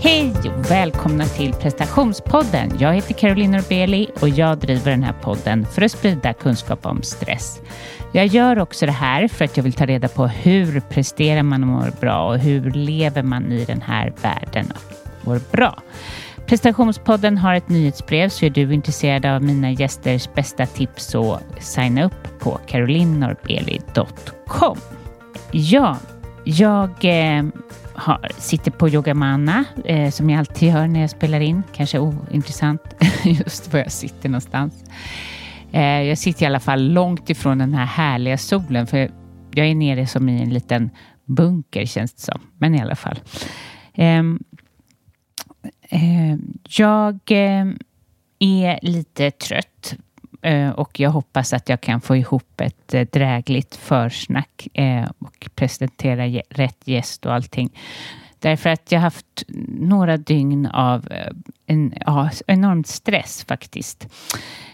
Hej och välkomna till prestationspodden. Jag heter Caroline Norbeli och jag driver den här podden för att sprida kunskap om stress. Jag gör också det här för att jag vill ta reda på hur presterar man och mår bra och hur lever man i den här världen och mår bra. Prestationspodden har ett nyhetsbrev så är du intresserad av mina gästers bästa tips så signa upp på carolinnorbeli.com. Ja, jag eh, har, sitter på Yogamana eh, som jag alltid gör när jag spelar in. Kanske ointressant just var jag sitter någonstans. Eh, jag sitter i alla fall långt ifrån den här härliga solen för jag är nere som i en liten bunker känns det som. Men i alla fall. Ehm, eh, jag eh, är lite trött Eh, och jag hoppas att jag kan få ihop ett eh, drägligt försnack eh, och presentera rätt gäst och allting. Därför att jag har haft några dygn av en ja, enorm stress faktiskt.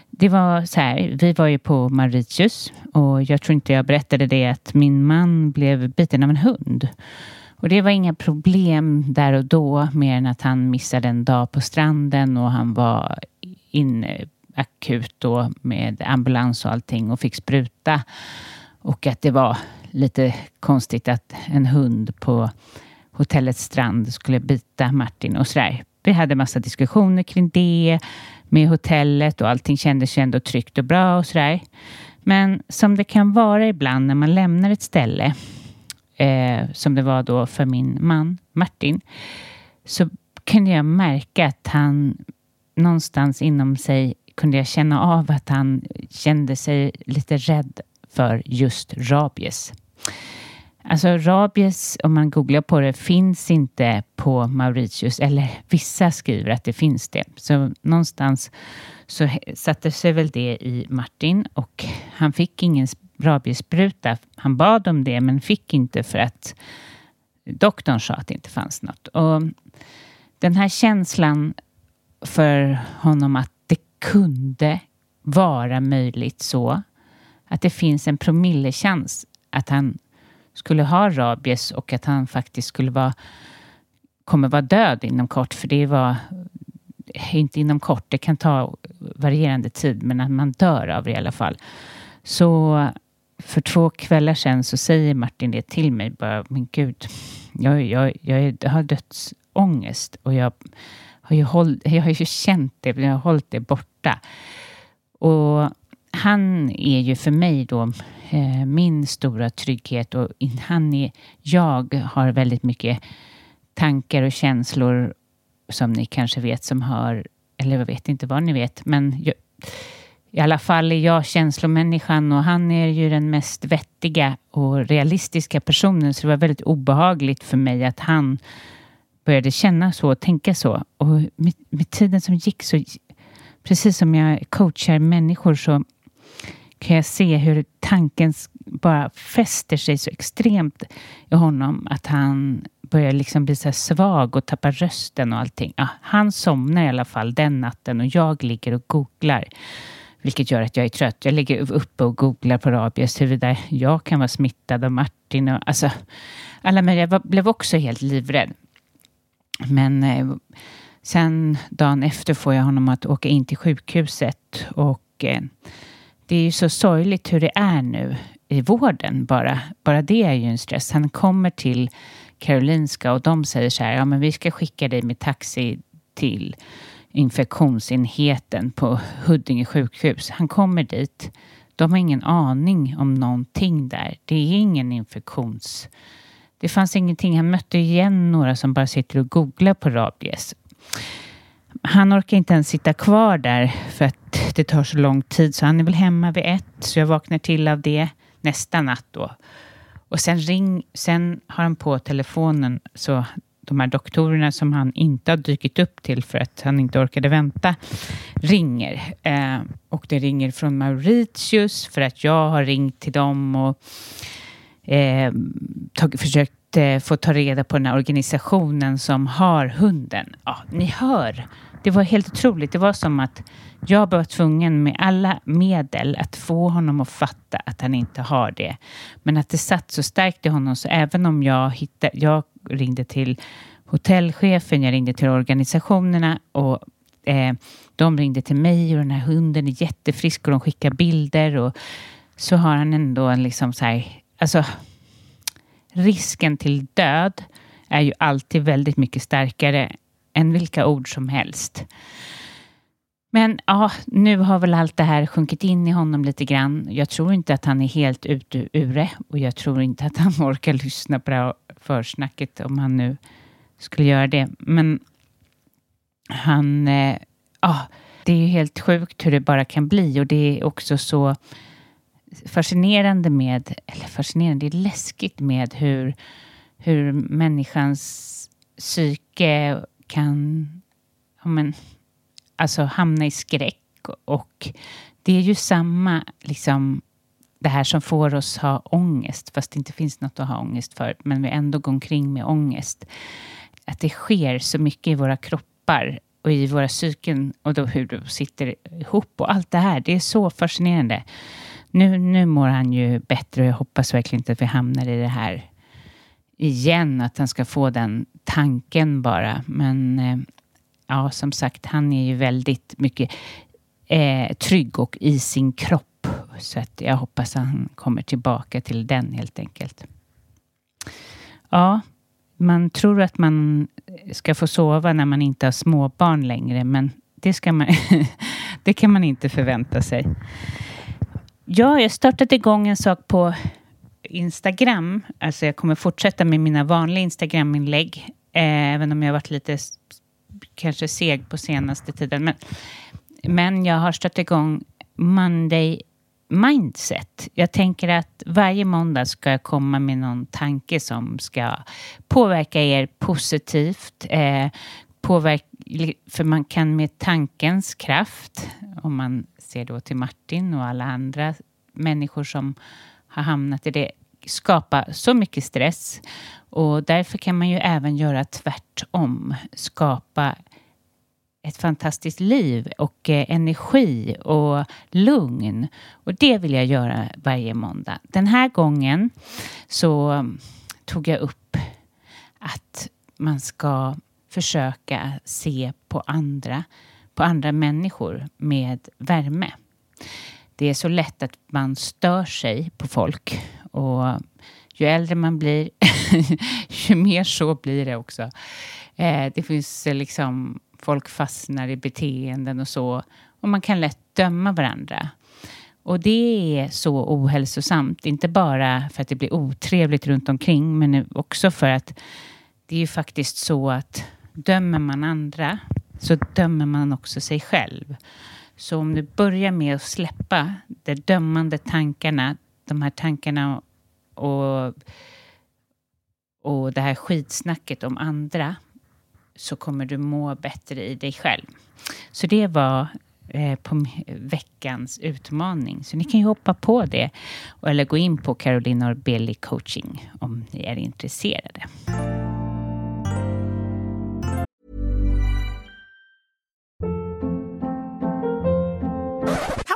Det var så här, vi var ju på Mauritius och jag tror inte jag berättade det att min man blev biten av en hund. Och det var inga problem där och då mer än att han missade en dag på stranden och han var inne akut då med ambulans och allting och fick spruta. Och att det var lite konstigt att en hund på hotellets strand skulle bita Martin och sådär. Vi hade massa diskussioner kring det med hotellet och allting kändes ju ändå tryggt och bra och sådär. Men som det kan vara ibland när man lämnar ett ställe, eh, som det var då för min man Martin, så kunde jag märka att han någonstans inom sig kunde jag känna av att han kände sig lite rädd för just rabies. Alltså rabies, om man googlar på det, finns inte på Mauritius. Eller vissa skriver att det finns det. Så någonstans så satte sig väl det i Martin och han fick ingen rabiesspruta. Han bad om det men fick inte för att doktorn sa att det inte fanns något. Och den här känslan för honom att kunde vara möjligt så att det finns en promillechans att han skulle ha rabies och att han faktiskt skulle vara kommer vara död inom kort, för det var inte inom kort, det kan ta varierande tid, men att man dör av det i alla fall. Så för två kvällar sedan så säger Martin det till mig bara, men gud, jag, jag, jag, jag har dödsångest och jag har ju, håll, jag har ju känt det, jag har hållit det borta. Och han är ju för mig då eh, min stora trygghet och han är, jag har väldigt mycket tankar och känslor som ni kanske vet som hör, eller jag vet inte vad ni vet, men jag, i alla fall är jag känslomänniskan och han är ju den mest vettiga och realistiska personen så det var väldigt obehagligt för mig att han började känna så och tänka så. Och med, med tiden som gick så, precis som jag coachar människor så kan jag se hur tanken bara fäster sig så extremt i honom att han börjar liksom bli så svag och tappar rösten och allting. Ja, han somnar i alla fall den natten och jag ligger och googlar. Vilket gör att jag är trött. Jag ligger uppe och googlar på rabies huruvida jag kan vara smittad av Martin. Och, alltså, alla möjliga. Jag blev också helt livrädd. Men eh, sen dagen efter får jag honom att åka in till sjukhuset och eh, det är ju så sorgligt hur det är nu i vården bara. Bara det är ju en stress. Han kommer till Karolinska och de säger så här, ja men vi ska skicka dig med taxi till infektionsenheten på Huddinge sjukhus. Han kommer dit. De har ingen aning om någonting där. Det är ingen infektions det fanns ingenting. Han mötte igen några som bara sitter och googlar på rabies. Han orkar inte ens sitta kvar där för att det tar så lång tid så han är väl hemma vid ett så jag vaknar till av det nästa natt då. Och sen, ring, sen har han på telefonen så de här doktorerna som han inte har dykt upp till för att han inte orkade vänta ringer. Eh, och det ringer från Mauritius för att jag har ringt till dem och eh, tog, försökt eh, få ta reda på den här organisationen som har hunden. Ja, ni hör. Det var helt otroligt. Det var som att jag var tvungen med alla medel att få honom att fatta att han inte har det. Men att det satt så starkt i honom så även om jag hittade, jag ringde till hotellchefen, jag ringde till organisationerna och eh, de ringde till mig och den här hunden är jättefrisk och de skickar bilder och så har han ändå en liksom så här, alltså risken till död är ju alltid väldigt mycket starkare än vilka ord som helst. Men ja, nu har väl allt det här sjunkit in i honom lite grann. Jag tror inte att han är helt ute ur det och jag tror inte att han orkar lyssna på det här försnacket om han nu skulle göra det. Men han, eh, ja, det är ju helt sjukt hur det bara kan bli och det är också så fascinerande med, eller fascinerande, det är läskigt med hur, hur människans psyke kan ja, men, alltså hamna i skräck. Och det är ju samma, liksom, det här som får oss ha ångest, fast det inte finns något att ha ångest för, men vi ändå går omkring med ångest. Att det sker så mycket i våra kroppar och i våra psyken och då hur de sitter ihop och allt det här. Det är så fascinerande. Nu, nu mår han ju bättre och jag hoppas verkligen inte att vi hamnar i det här igen, att han ska få den tanken bara. Men eh, ja, som sagt, han är ju väldigt mycket eh, trygg och i sin kropp. Så att jag hoppas att han kommer tillbaka till den helt enkelt. Ja, man tror att man ska få sova när man inte har småbarn längre, men det, ska man det kan man inte förvänta sig. Ja, jag startat igång en sak på Instagram. Alltså jag kommer fortsätta med mina vanliga Instagram-inlägg, eh, även om jag varit lite kanske seg på senaste tiden. Men, men jag har startat igång Monday Mindset. Jag tänker att varje måndag ska jag komma med någon tanke som ska påverka er positivt. Eh, påverka, för man kan med tankens kraft, om man ser då till Martin och alla andra människor som har hamnat i det, skapa så mycket stress. Och därför kan man ju även göra tvärtom. Skapa ett fantastiskt liv och eh, energi och lugn. Och det vill jag göra varje måndag. Den här gången så tog jag upp att man ska försöka se på andra, på andra människor med värme. Det är så lätt att man stör sig på folk och ju äldre man blir, ju mer så blir det också. Eh, det finns eh, liksom, folk fastnar i beteenden och så och man kan lätt döma varandra. Och det är så ohälsosamt, inte bara för att det blir otrevligt runt omkring men också för att det är ju faktiskt så att dömer man andra så dömer man också sig själv. Så om du börjar med att släppa de dömande tankarna, de här tankarna och, och det här skitsnacket om andra så kommer du må bättre i dig själv. Så det var eh, på veckans utmaning. Så ni kan ju hoppa på det eller gå in på Carolina Orbelli coaching om ni är intresserade.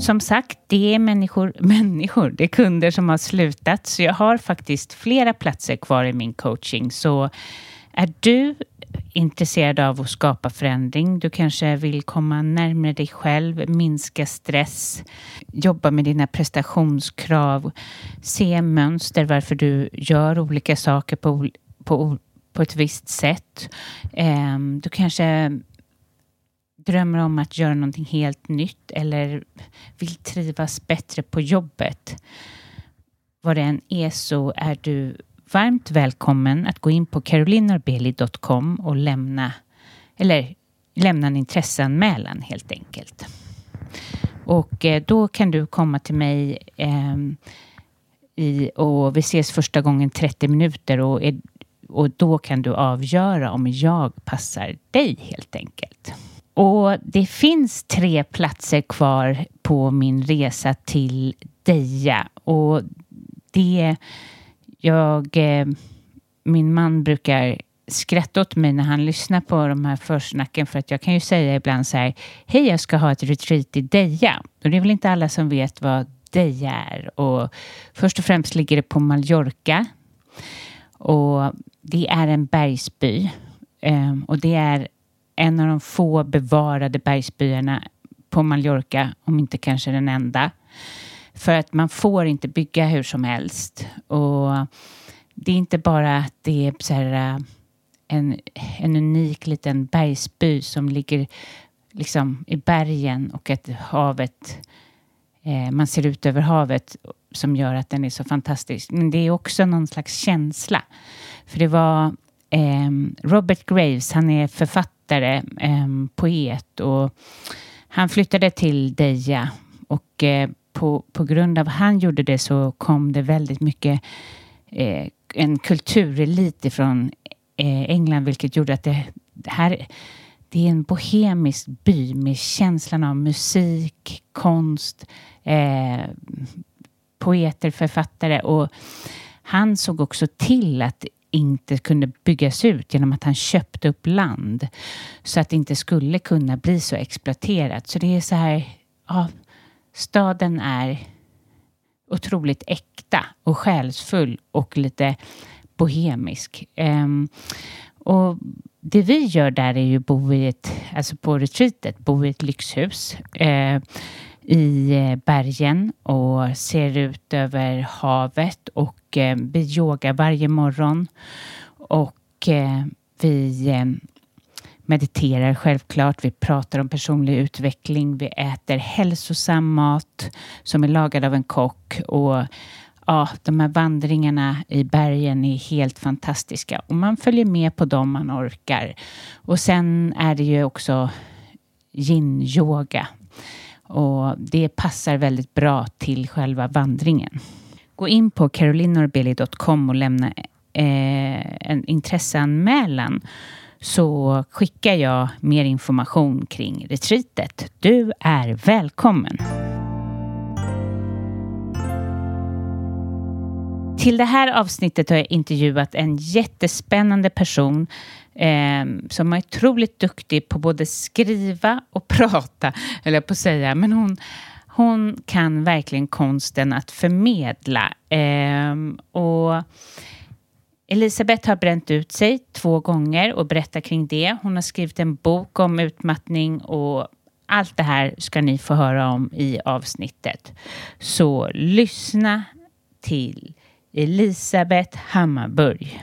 Som sagt, det är människor, människor, det är kunder som har slutat, så jag har faktiskt flera platser kvar i min coaching. Så är du intresserad av att skapa förändring, du kanske vill komma närmare dig själv, minska stress, jobba med dina prestationskrav, se mönster varför du gör olika saker på, på, på ett visst sätt. Ehm, du kanske drömmer om att göra någonting helt nytt eller vill trivas bättre på jobbet. Vad det än är så är du varmt välkommen att gå in på carolinarbeli.com och lämna, eller lämna en intresseanmälan helt enkelt. Och eh, då kan du komma till mig eh, i, och vi ses första gången 30 minuter och, är, och då kan du avgöra om jag passar dig helt enkelt. Och det finns tre platser kvar på min resa till Deja och det jag, eh, min man brukar skratta åt mig när han lyssnar på de här försnacken för att jag kan ju säga ibland så här, hej jag ska ha ett retreat i Deja. Och det är väl inte alla som vet vad Deja är. Och först och främst ligger det på Mallorca. Och det är en bergsby. Ehm, och det är en av de få bevarade bergsbyarna på Mallorca, om inte kanske den enda. För att man får inte bygga hur som helst. Och det är inte bara att det är så här, äh, en, en unik liten bergsby som ligger liksom i bergen och att havet, eh, man ser ut över havet som gör att den är så fantastisk. Men det är också någon slags känsla. För det var eh, Robert Graves, han är författare, författare, ehm, poet och han flyttade till Deja och eh, på, på grund av att han gjorde det så kom det väldigt mycket eh, en kulturelit ifrån eh, England vilket gjorde att det här det är en bohemisk by med känslan av musik, konst, eh, poeter, författare och han såg också till att inte kunde byggas ut genom att han köpte upp land så att det inte skulle kunna bli så exploaterat. Så det är så här, ja, staden är otroligt äkta och själsfull och lite bohemisk. Um, och det vi gör där är ju att bo i ett, alltså på retreatet, bo i ett lyxhus uh, i eh, bergen och ser ut över havet och eh, vi yogar varje morgon. Och eh, vi eh, mediterar självklart, vi pratar om personlig utveckling, vi äter hälsosam mat som är lagad av en kock. Och ja, de här vandringarna i bergen är helt fantastiska. Och man följer med på dem man orkar. Och sen är det ju också yin-yoga och det passar väldigt bra till själva vandringen. Gå in på carolinorbeli.com och lämna eh, en intresseanmälan så skickar jag mer information kring retreatet. Du är välkommen! Till det här avsnittet har jag intervjuat en jättespännande person eh, som är otroligt duktig på både skriva och prata, eller jag på att säga. Men hon, hon kan verkligen konsten att förmedla. Eh, och Elisabeth har bränt ut sig två gånger och berättar kring det. Hon har skrivit en bok om utmattning och allt det här ska ni få höra om i avsnittet. Så lyssna till Elisabeth Hammarburg.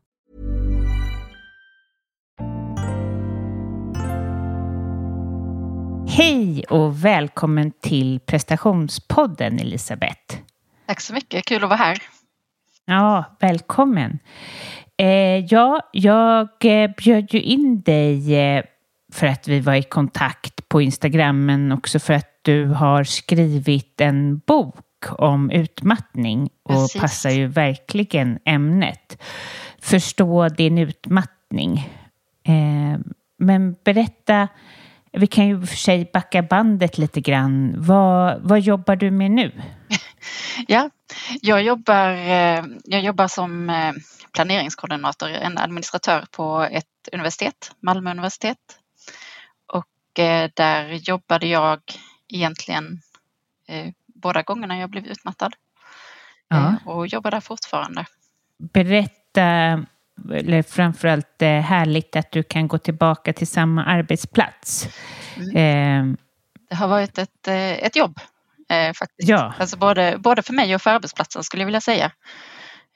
Hej och välkommen till prestationspodden Elisabeth. Tack så mycket, kul att vara här. Ja, välkommen. Eh, ja, jag eh, bjöd ju in dig eh, för att vi var i kontakt på Instagram, men också för att du har skrivit en bok om utmattning och Precis. passar ju verkligen ämnet. Förstå din utmattning. Men berätta, vi kan ju för sig backa bandet lite grann. Vad, vad jobbar du med nu? Ja, jag jobbar, eh, jag jobbar som eh, planeringskoordinator, en administratör på ett universitet, Malmö universitet. Och eh, där jobbade jag egentligen båda gångerna jag blev utmattad. Ja. Och jobbar där fortfarande. Berätta, eller framförallt eh, härligt att du kan gå tillbaka till samma arbetsplats. Eh, Det har varit ett, eh, ett jobb eh, faktiskt. Ja. Alltså både, både för mig och för arbetsplatsen skulle jag vilja säga.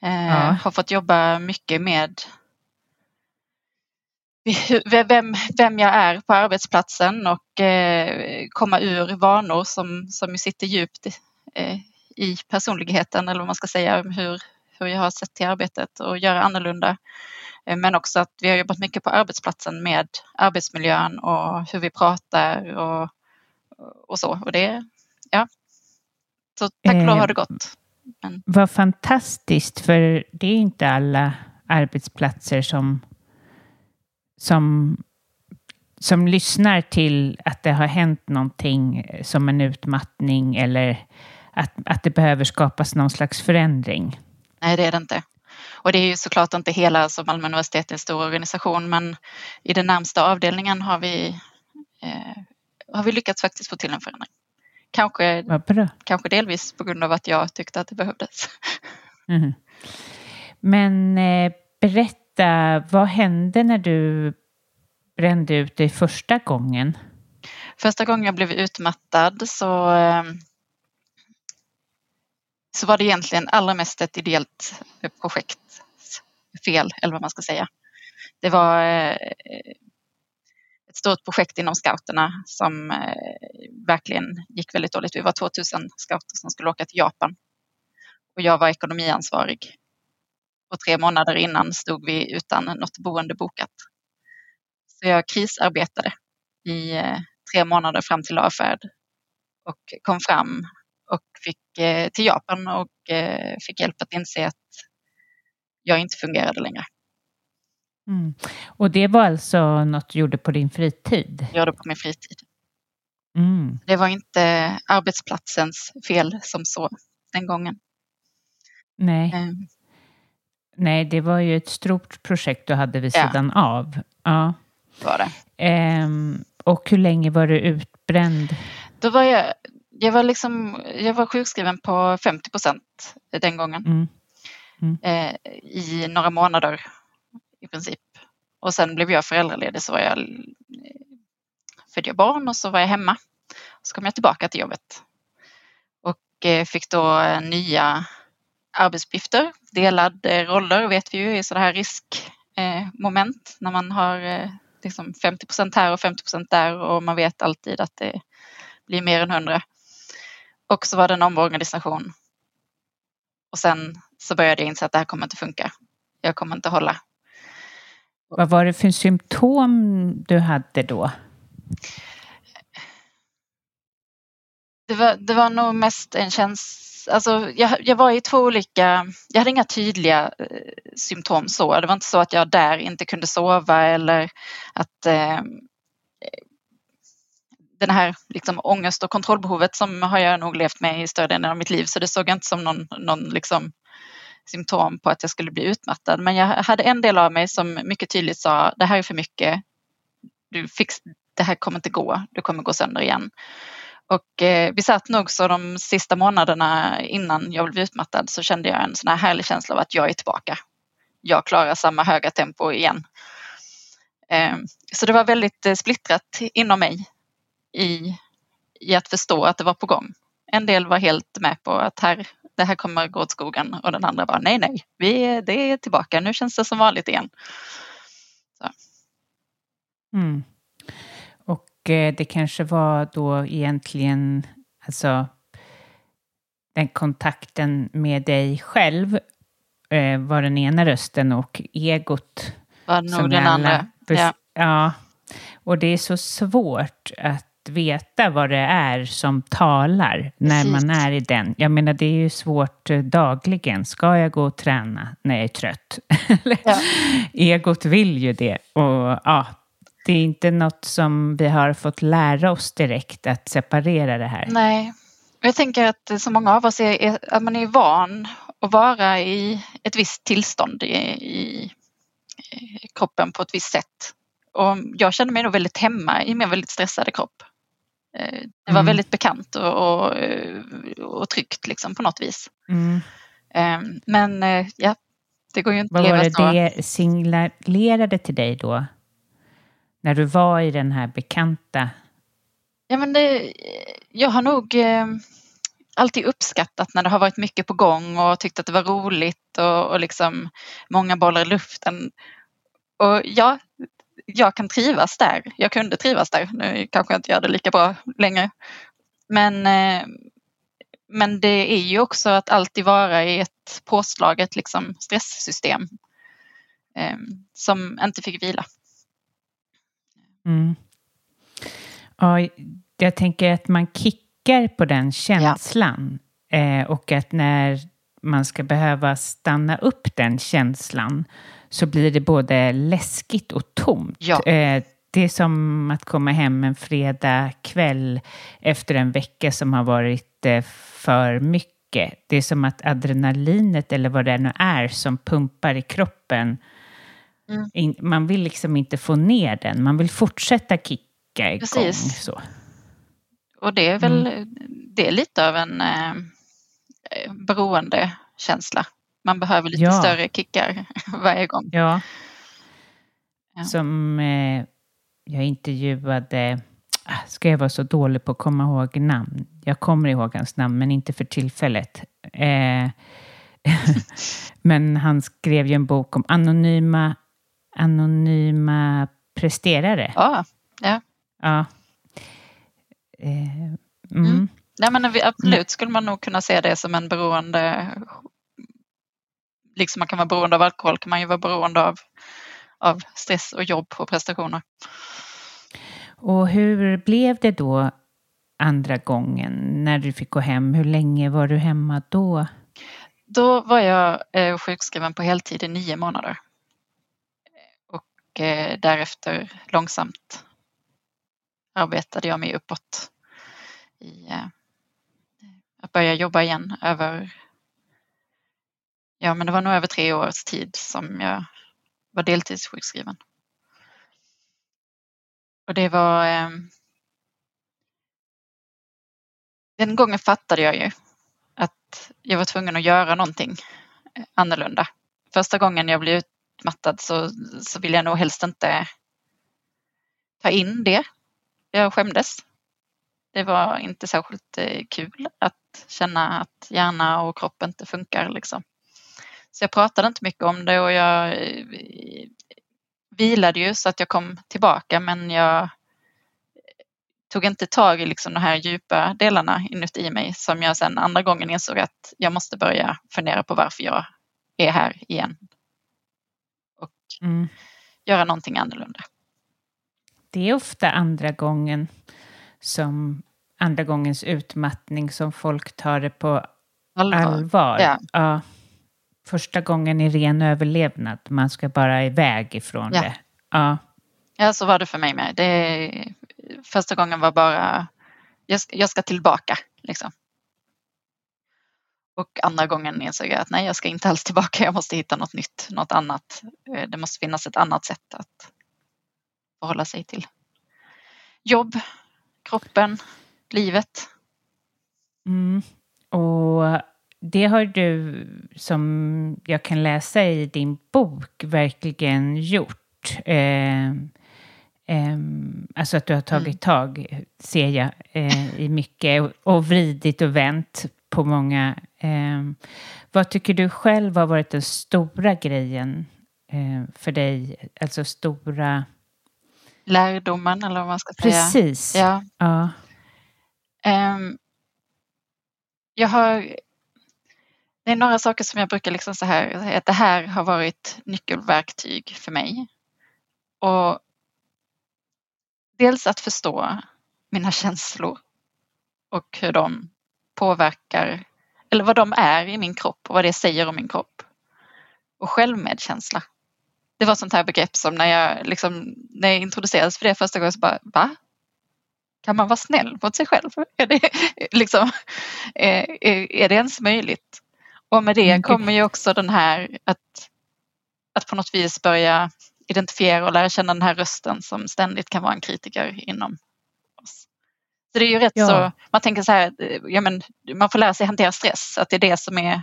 Eh, Ja. Har fått jobba mycket med vem, vem jag är på arbetsplatsen och eh, komma ur vanor som, som sitter djupt eh, i personligheten eller vad man ska säga, hur, hur jag har sett till arbetet och göra annorlunda. Eh, men också att vi har jobbat mycket på arbetsplatsen med arbetsmiljön och hur vi pratar och, och så. Och det, ja. Så tack och lov har det gått. Men, vad fantastiskt, för det är inte alla arbetsplatser som, som, som lyssnar till att det har hänt någonting eh, som en utmattning eller att, att det behöver skapas någon slags förändring nej, det är det inte. Och det är ju såklart inte hela, alltså Malmö universitet är en stor organisation, men i den närmsta avdelningen har vi, eh, har vi lyckats faktiskt få till en förändring. Kanske, kanske delvis på grund av att jag tyckte att det behövdes. Mhm. Men eh, berätta, vad hände när du brände ut dig första gången? Första gången jag blev utmattad så, eh, så var det egentligen allra mest ett ideellt projekt fel, eller vad man ska säga. Det var eh, ett stort projekt inom scouterna som eh, verkligen gick väldigt dåligt. Vi var 2000 scouter som skulle åka till Japan och jag var ekonomiansvarig. Och tre månader innan stod vi utan något boende bokat. Så jag krisarbetade i eh, tre månader fram till avfärd och kom fram och fick eh, till Japan och eh, fick hjälp att inse att jag inte fungerade längre. Mm. Och det var alltså något du gjorde på din fritid? Jag gjorde på min fritid. Mm. Det var inte arbetsplatsens fel som så den gången. Nej. Eh, Nej, det var ju ett stort projekt du hade vid Ja. sidan av. Ja. var det. Ehm, och hur länge var du utbränd? Då var jag, jag var liksom, jag var sjukskriven på 50 procent den gången Mm. eh, i några månader i princip. Och sen blev jag föräldraledig så var jag, eh, födde jag barn och så var jag hemma. Så kom jag tillbaka till jobbet och eh, fick då nya arbetsuppgifter, delade roller vet vi ju i sådana här riskmoment när man har liksom 50 procent här och 50 procent där och man vet alltid att det blir mer än 100. Och så var det en omorganisation. Och sen så började jag inse att det här kommer inte funka. Jag kommer inte hålla. Vad var det för symptom du hade då? Det var, det var nog mest en känsla Alltså, jag, jag, var i två olika, jag hade inga tydliga eh, symptom så. Det var inte så att jag där inte kunde sova eller att eh, den här liksom, ångest och kontrollbehovet som har jag nog levt med i större delen av mitt liv så det såg jag inte som någon, någon liksom, symptom på att jag skulle bli utmattad. Men jag hade en del av mig som mycket tydligt sa det här är för mycket. Du fix, det här kommer inte gå, du kommer gå sönder igen. Och eh, vi satt nog så de sista månaderna innan jag blev utmattad så kände jag en sån här härlig känsla av att jag är tillbaka. Jag klarar samma höga tempo igen. Eh, så det var väldigt eh, splittrat inom mig i, i att förstå att det var på gång. En del var helt med på att här, det här kommer gå åt skogen och den andra var nej, nej, vi, det är tillbaka, nu känns det som vanligt igen. Mm. Och eh, det kanske var då egentligen, alltså den kontakten med dig själv eh, var den ena rösten och egot var nog den andra. Ja. ja. Och det är så svårt att veta vad det är som talar när Precis. man är i den. Jag menar, det är ju svårt eh, dagligen. Ska jag gå och träna när jag är trött? ja. Egot vill ju det. Och ja, det är inte något som vi har fått lära oss direkt att separera det här. Nej, jag tänker att så många av oss är, att man är van att vara i ett visst tillstånd i, i kroppen på ett visst sätt. Och jag kände mig nog väldigt hemma i min väldigt stressade kropp. Eh, det var mm. väldigt bekant och, och, och tryggt liksom på något vis. Mm. Ehm, men eh, ja, det går ju inte Vad att leva så. Vad var det det signalerade till dig då? När du var i den här bekanta? Ja, men det, jag har nog eh, alltid uppskattat när det har varit mycket på gång och tyckt att det var roligt och, och liksom många bollar i luften. Och ja, jag kan trivas där. Jag kunde trivas där. Nu kanske jag inte gör det lika bra längre. Men, eh, men det är ju också att alltid vara i ett påslaget liksom stresssystem eh, som inte fick vila. Mm. Ja, jag tänker att man kickar på den känslan. Ja. Eh, och att när man ska behöva stanna upp den känslan så blir det både läskigt och tomt. Ja. Eh, det är som att komma hem en fredag kväll efter en vecka som har varit eh, för mycket. Det är som att adrenalinet, eller vad det nu är, som pumpar i kroppen Mm. man vill liksom inte få ner den, man vill fortsätta kicka igång. Precis. Så. Och det är väl mm. det är lite av en eh, beroendekänsla. Man behöver lite ja. större kickar varje gång. Ja. ja. Som eh, jag intervjuade, ah, ska jag vara så dålig på att komma ihåg namn? Jag kommer ihåg hans namn, men inte för tillfället. Eh, men han skrev ju en bok om anonyma anonyma presterare. Ja. ja. ja. Eh, mm. Mm. Nej, men absolut skulle man nog kunna se det som en beroende liksom man kan vara beroende av alkohol kan man ju vara beroende av, av stress och jobb och prestationer. Och hur blev det då andra gången när du fick gå hem? Hur länge var du hemma då? Då var jag eh, sjukskriven på heltid i nio månader. Eh, därefter långsamt arbetade jag mig uppåt i eh, att börja jobba igen över, ja men det var nog över tre års tid som jag var deltidssjukskriven. Och det var eh, den gången fattade jag ju att jag var tvungen att göra någonting eh, annorlunda. Första gången jag blev utmattad så, så ville jag nog helst inte ta in det. Jag skämdes. Det var inte särskilt eh, kul att känna att hjärna och kropp inte funkar. Liksom. Så jag pratade inte mycket om det och jag eh, vilade ju så att jag kom tillbaka men jag tog inte tag i liksom de här djupa delarna inuti mig som jag sen andra gången insåg att jag måste börja fundera på varför jag är här igen. Och mm. göra någonting annorlunda. Det är ofta andra gången som andra gångens utmattning som folk tar det på allvar. allvar. Ja. ja. Första gången är ren överlevnad, man ska bara iväg ifrån ja. det. Ja. ja, så var det för mig med. Det, första gången var bara, jag ska, jag ska tillbaka. Liksom. Och andra gången insåg jag att nej, jag ska inte alls tillbaka. Jag måste hitta något nytt, något annat. Eh, det måste finnas ett annat sätt att förhålla sig till jobb, kroppen, livet. Mm. Och det har du, som jag kan läsa i din bok, verkligen gjort. Eh, eh, alltså att du har tagit mm. tag, ser jag, eh, i mycket och, vridit och vänt på många. Ehm, vad tycker du själv har varit den stora grejen eh, för dig? Alltså stora... Lärdomen eller vad man ska säga. Precis. Ja. ja. Um, jag har... Det är några saker som jag brukar liksom så här, att det här har varit nyckelverktyg för mig. Och dels att förstå mina känslor och hur de påverkar, eller vad de är i min kropp och vad det säger om min kropp. Och självmedkänsla. Det var sånt här begrepp som när jag, liksom, när jag introducerades för det första gången så bara, va? Kan man vara snäll mot sig själv? Är det, liksom, eh, är, är det ens möjligt? Och med det kommer ju också den här att, att på något vis börja identifiera och lära känna den här rösten som ständigt kan vara en kritiker inom oss. Så det är ju rätt ja. så, man tänker så här, ja men man får lära sig hantera stress, att det är det som är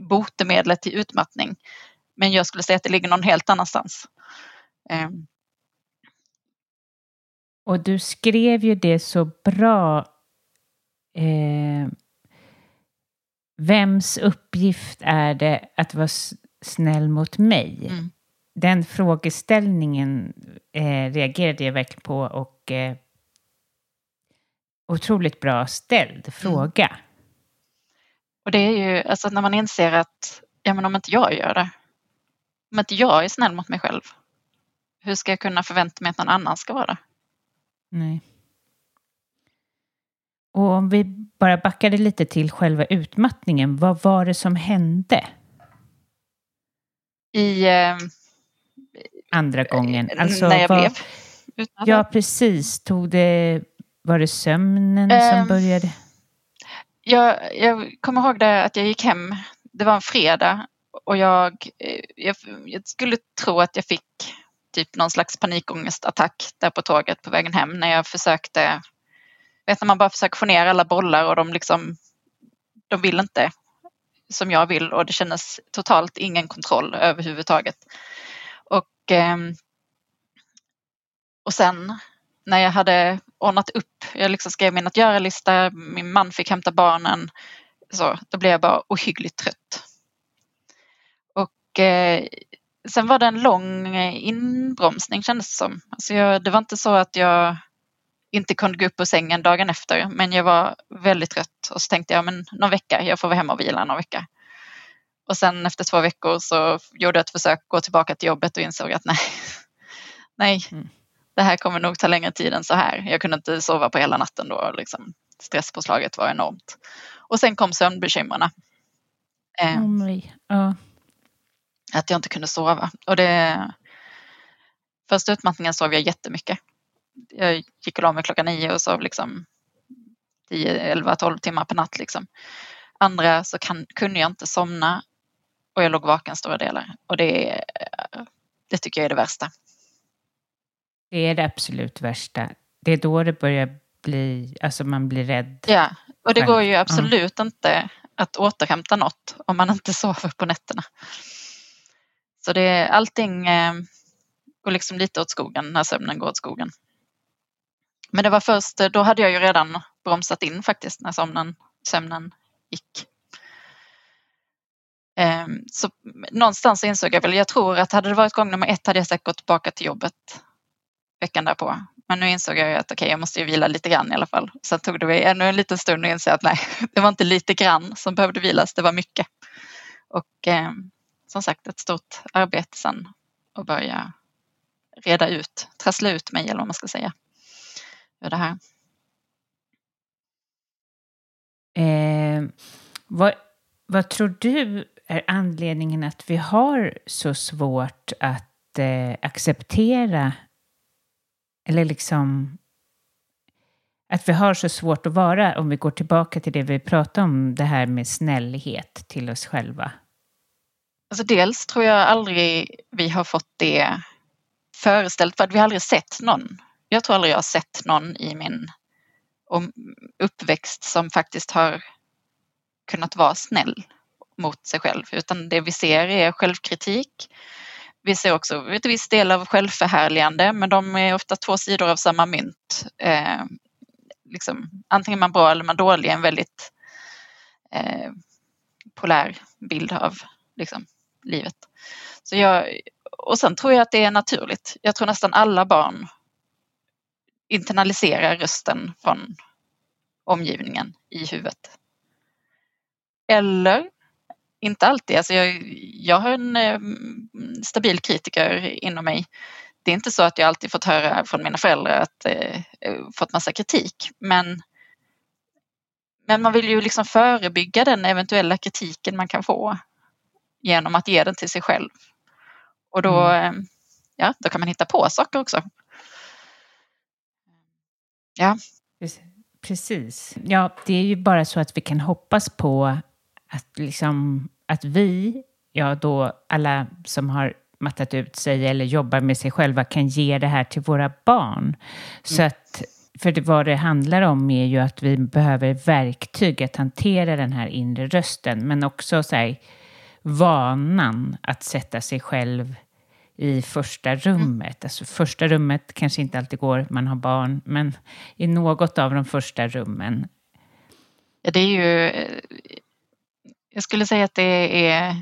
botemedlet till utmattning. Men jag skulle säga att det ligger någon helt annanstans. Um, och du skrev ju det så bra. Eh, vems uppgift är det att vara snäll mot mig? Mm. Den frågeställningen eh, reagerade jag verkligen på och eh, otroligt bra ställd mm. fråga. Mm. Och det är ju alltså när man inser att ja, men om inte jag gör det, om inte jag är snäll mot mig själv, hur ska jag kunna förvänta mig att någon annan ska vara det? Nej. Och om vi bara backade lite till själva utmattningen, vad var det som hände? I... Eh, Andra gången? Alltså, när jag var, blev utmattad? Ja, precis. Tog det... Var det sömnen um, som ehm, började? Jag, jag kommer ihåg det att jag gick hem. Det var en fredag och jag, eh, jag, jag skulle tro att jag fick typ någon slags panikångestattack där på tåget på vägen hem när jag försökte, vet när man bara försöker få ner alla bollar och de liksom, de vill inte som jag vill och det kändes totalt ingen kontroll överhuvudtaget. Och, ehm, och sen när jag hade ordnat upp, jag liksom skrev min att göra-lista, min man fick hämta barnen, så då blev jag bara ohyggligt trött. Och eh, sen var det en lång inbromsning kändes det som. Alltså jag, det var inte så att jag inte kunde gå upp ur sängen dagen efter men jag var väldigt trött och så tänkte jag men någon vecka, jag får vara hemma och vila någon vecka. Och sen efter två veckor så gjorde jag ett försök att gå tillbaka till jobbet och insåg att nej, nej, mm. det här kommer nog ta längre tid än så här. Jag kunde inte sova på hela natten då, liksom. stresspåslaget var enormt. Och sen kom sömnbekymren. Eh, oh. Att jag inte kunde sova. Och det, första utmattningen sov jag jättemycket. Jag gick och la mig klockan nio och sov liksom 10, 11, 12 timmar per natt. Liksom. Andra så kan, kunde jag inte somna och jag låg vaken stora delar. Och det, det tycker jag är det värsta. Det är det absolut värsta. Det är då det börjar bli, alltså man blir rädd. Ja, och det går ju absolut mm. inte att återhämta något om man inte sover på nätterna. Så det, allting eh, går liksom lite åt skogen när sömnen går åt skogen. Men det var först, eh, då hade jag ju redan bromsat in faktiskt när sömnen, sömnen gick. Ehm, så någonstans insåg jag väl, jag tror att hade det varit gång nummer ett hade jag säkert gått tillbaka till jobbet veckan därpå. Men nu insåg jag att okej, okay, jag måste ju vila lite grann i alla fall. Sen tog det ännu en liten stund att inse att nej, det var inte lite grann som behövde vilas, det var mycket. Och eh, som sagt ett stort arbete sen att börja reda ut, trassla ut mig eller vad man ska säga. Ur det här. Eh, vad, vad tror du är anledningen att vi har så svårt att eh, acceptera eller liksom att vi har så svårt att vara, om vi går tillbaka till det vi pratade om, det här med snällhet till oss själva? Alltså dels tror jag aldrig vi har fått det föreställt, för att vi har aldrig sett någon. Jag tror aldrig jag har sett någon i min uppväxt som faktiskt har kunnat vara snäll mot sig själv, utan det vi ser är självkritik. Vi ser också ett visst del av självförhärligande, men de är ofta två sidor av samma mynt. Eh, liksom, antingen man bra eller man dålig, en väldigt eh, polär bild av liksom, livet. Så jag, och sen tror jag att det är naturligt. Jag tror nästan alla barn internaliserar rösten från omgivningen i huvudet. Eller inte alltid. Alltså jag, jag har en eh, stabil kritiker inom mig. Det är inte så att jag alltid fått höra från mina föräldrar att eh, fått massa kritik, men men man vill ju liksom förebygga den eventuella kritiken man kan få genom att ge den till sig själv. Och då, mm. Eh, ja, då kan man hitta på saker också. Ja. Precis. Ja, det är ju bara så att vi kan hoppas på att, liksom, att vi, ja då alla som har mattat ut sig eller jobbar med sig själva kan ge det här till våra barn. Mm. Så att, för det, vad det handlar om är ju att vi behöver verktyg att hantera den här inre rösten, men också så här, vanan att sätta sig själv i första rummet. Mm. Alltså första rummet kanske inte alltid går, man har barn, men i något av de första rummen. Ja, det är ju jag skulle säga att det är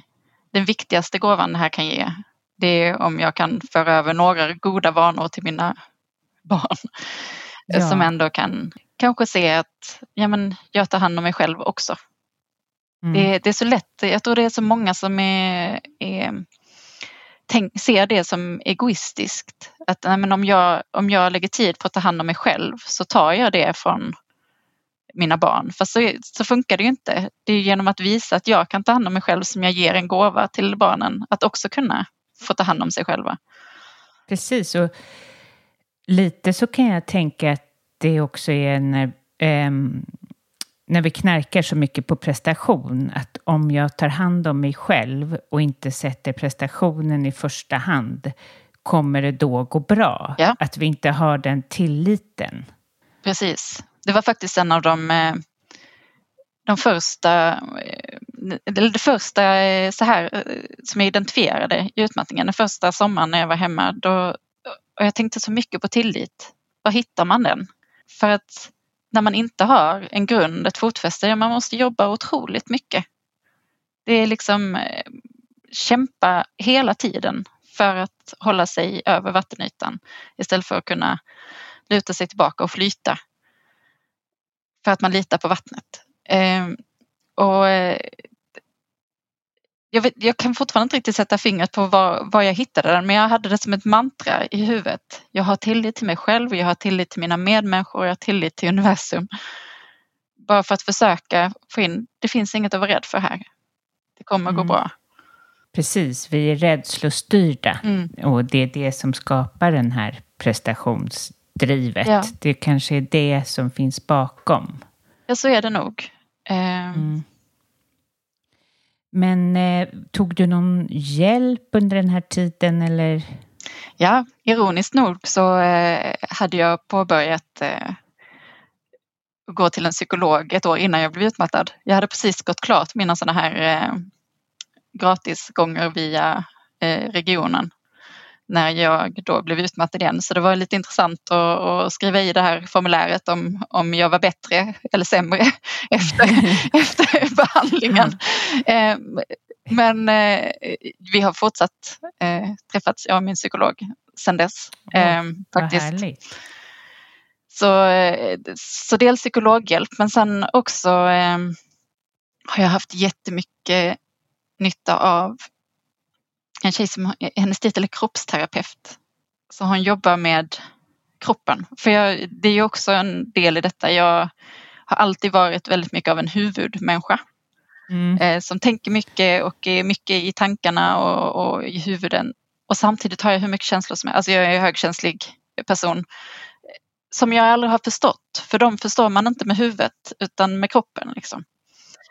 den viktigaste gåvan det här kan ge. Det är om jag kan föra över några goda vanor till mina barn. Ja. Som ändå kan kanske se att ja, men jag tar hand om mig själv också. Mm. Det, det, är så lätt, jag tror det är så många som är, är tänk, ser det som egoistiskt. Att nej, men om, jag, om jag lägger tid på att ta hand om mig själv så tar jag det från mina barn. Fast så, så funkar det ju inte. Det är genom att visa att jag kan ta hand om mig själv som jag ger en gåva till barnen att också kunna få ta hand om sig själva. Precis, och lite så kan jag tänka att det också är en, eh, när vi knarkar så mycket på prestation, att om jag tar hand om mig själv och inte sätter prestationen i första hand, kommer det då gå bra? Ja. Att vi inte har den tilliten. Precis. Det var faktiskt en av de, eh, de första, eh, eller det första eh, så här, som jag identifierade i utmattningen. Den första sommaren när jag var hemma. Då, och jag tänkte så mycket på tillit. Var hittar man den? För att när man inte har en grund, ett fotfäste, man måste jobba otroligt mycket. Det är liksom eh, kämpa hela tiden för att hålla sig över vattenytan istället för att kunna luta sig tillbaka och flyta för att man litar på vattnet. Ehm, och eh, jag, vet, jag, kan fortfarande inte riktigt sätta fingret på var, var, jag hittade den men jag hade det som ett mantra i huvudet. Jag har tillit till mig själv, jag har tillit till mina medmänniskor, jag har tillit till universum. Bara för att försöka få in, det finns inget att vara rädd för här. Det kommer mm. gå bra. Precis, vi är rädslostyrda mm. och det är det som skapar den här prestations drivet. Ja. Det kanske är det som finns bakom. Ja, så är det nog. Eh. Mm. Men eh, tog du någon hjälp under den här tiden eller? Ja, ironiskt nog så eh, hade jag påbörjat eh, gå till en psykolog ett år innan jag blev utmattad. Jag hade precis gått klart mina sådana här eh, gratisgånger via eh, regionen när jag då blev utmattad igen. Så det var lite intressant att, att, skriva i det här formuläret om, om jag var bättre eller sämre efter, efter behandlingen. Eh, men eh, vi har fortsatt eh, träffats, jag och min psykolog, sedan dess. Eh, faktiskt. Så, så dels psykologhjälp men sen också eh, har jag haft jättemycket nytta av en tjej som, hennes titel är kroppsterapeut. Så hon jobbar med kroppen. För jag, det är ju också en del i detta. Jag har alltid varit väldigt mycket av en huvudmänniska. Mm. Eh, som tänker mycket och är mycket i tankarna och, och, i huvuden. Och samtidigt har jag hur mycket känslor som helst. Alltså jag är en högkänslig person. Som jag aldrig har förstått. För de förstår man inte med huvudet utan med kroppen. Liksom.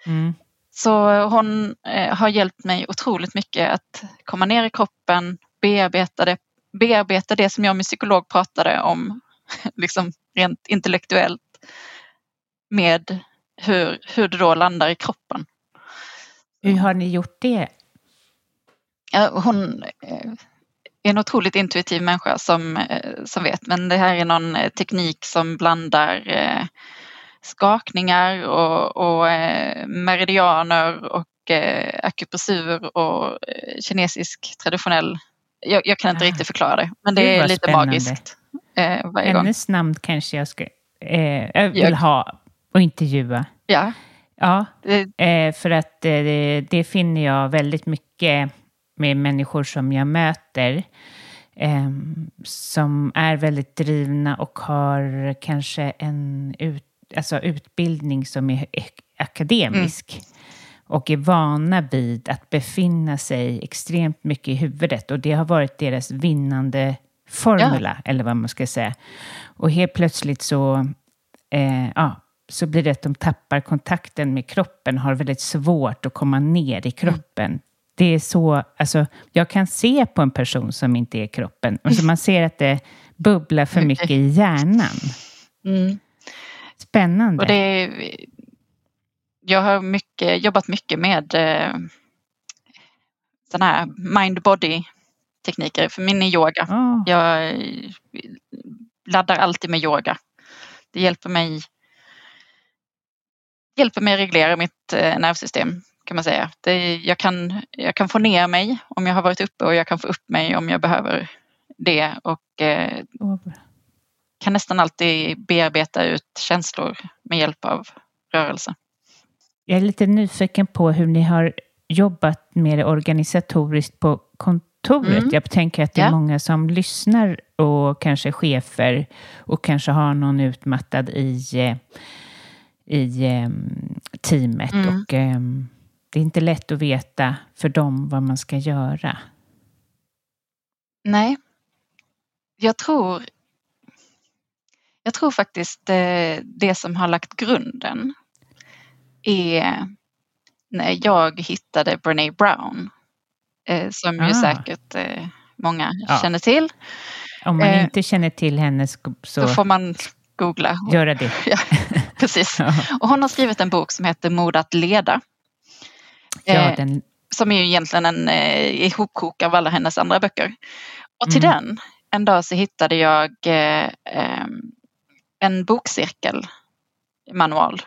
Mm. Så hon eh, har hjälpt mig otroligt mycket att komma ner i kroppen, bearbeta det, bearbeta det som jag och min psykolog pratade om, liksom rent intellektuellt, med hur, hur det då landar i kroppen. Hur har ni gjort det? Hon eh, är en otroligt intuitiv människa som, eh, som vet, men det här är någon teknik som blandar skakningar och, och eh, meridianer och eh, akupressur och eh, kinesisk traditionell. Jag, jag kan inte ah, riktigt förklara det, men det är lite spännande. magiskt. Eh, varje Hennes gång. namn kanske jag ska, eh, vill ha och intervjua. Ja. Ja, eh, för att eh, det finner jag väldigt mycket med människor som jag möter som är väldigt drivna och har kanske en ut, alltså utbildning som är akademisk mm. och är vana vid att befinna sig extremt mycket i huvudet. Och det har varit deras vinnande formula, ja. eller vad man ska säga. Och helt plötsligt så, eh, ja, så blir det att de tappar kontakten med kroppen, har väldigt svårt att komma ner i kroppen. Mm. Det är så, alltså, jag kan se på en person som inte är kroppen. Alltså man ser att det bubblar för mycket i hjärnan. Mm. Spännande. Och det jag har mycket, jobbat mycket med eh, sådana här mind-body tekniker för min är yoga. Oh. Jag laddar alltid med yoga. Det hjälper mig hjälper mig att reglera mitt eh, nervsystem kan man säga. Det, jag, kan, jag kan få ner mig om jag har varit uppe och jag kan få upp mig om jag behöver det. Och eh, oh kan nästan alltid bearbeta ut känslor med hjälp av rörelse. Jag är lite nyfiken på hur ni har jobbat med det organisatoriskt på kontoret. Mm. Jag tänker att det är ja. många som lyssnar och kanske chefer och kanske har någon utmattad i, i um, teamet. Mm. Och um, det är inte lätt att veta för dem vad man ska göra. Nej. Jag tror jag tror faktiskt eh, det som har lagt grunden är när jag hittade Brene Brown. Eh, som ah. ju säkert eh, många ja. känner till. Om man inte känner till henne så Då får man googla. Göra det. Ja, precis. Och hon har skrivit en bok som heter Mod att leda. Ja, den... Som är ju egentligen en ihopkok av alla hennes andra böcker. Och till mm. den, en dag så hittade jag eh, en bokcirkel manual.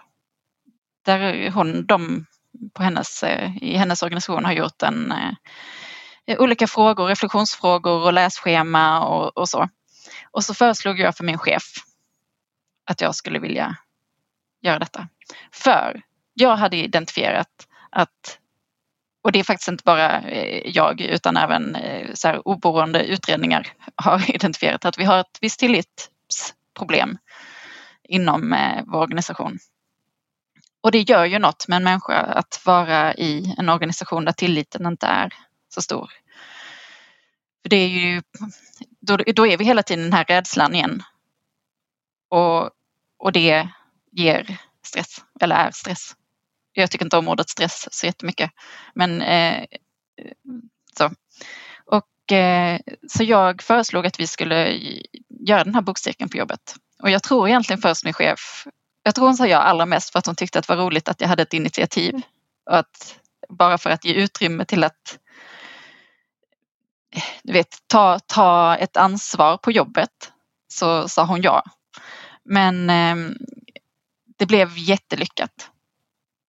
Där hon, de på hennes, eh, i hennes organisation har gjort en eh, olika frågor, reflektionsfrågor och lässchema och, och så. Och så föreslog jag för min chef att jag skulle vilja göra detta. För jag hade identifierat att, och det är faktiskt inte bara eh, jag utan även eh, så här, oberoende utredningar har identifierat att vi har ett visst tillitsproblem inom eh, vår organisation. Och det gör ju något med en människa att vara i en organisation där tilliten inte är så stor. För det är ju, då, då är vi hela tiden den här rädslan igen. Och, och det ger stress, eller är stress. Jag tycker inte om ordet stress så jättemycket. Men eh, så. Och, eh, så jag föreslog att vi skulle göra den här bokcirkeln på jobbet. Och jag tror egentligen först min chef, jag tror hon sa ja allra mest för att hon tyckte att det var roligt att jag hade ett initiativ. Och att, bara för att ge utrymme till att du vet, ta, ta ett ansvar på jobbet. Så sa hon ja. Men eh, det blev jättelyckat.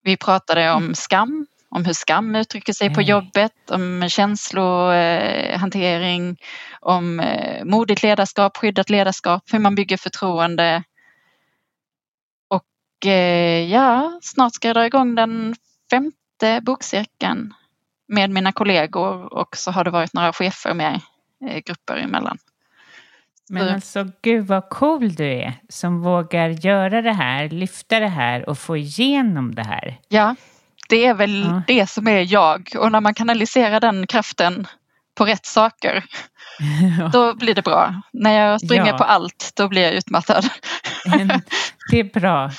Vi pratade om skam, om hur skam uttrycker sig på Mm. jobbet, om känslohantering, om eh, modigt ledarskap, skyddat ledarskap, hur man bygger förtroende. Och eh, ja, snart ska jag dra igång den femte bokcirkeln med mina kollegor och så har det varit några chefer med eh, grupper emellan. Men Så- alltså gud vad cool du är som vågar göra det här, lyfta det här och få igenom det här. Ja, det är väl Ja. det som är jag och när man kanaliserar den kraften på rätt saker då blir det bra. När jag springer Ja. på allt då blir jag utmattad. Det är bra.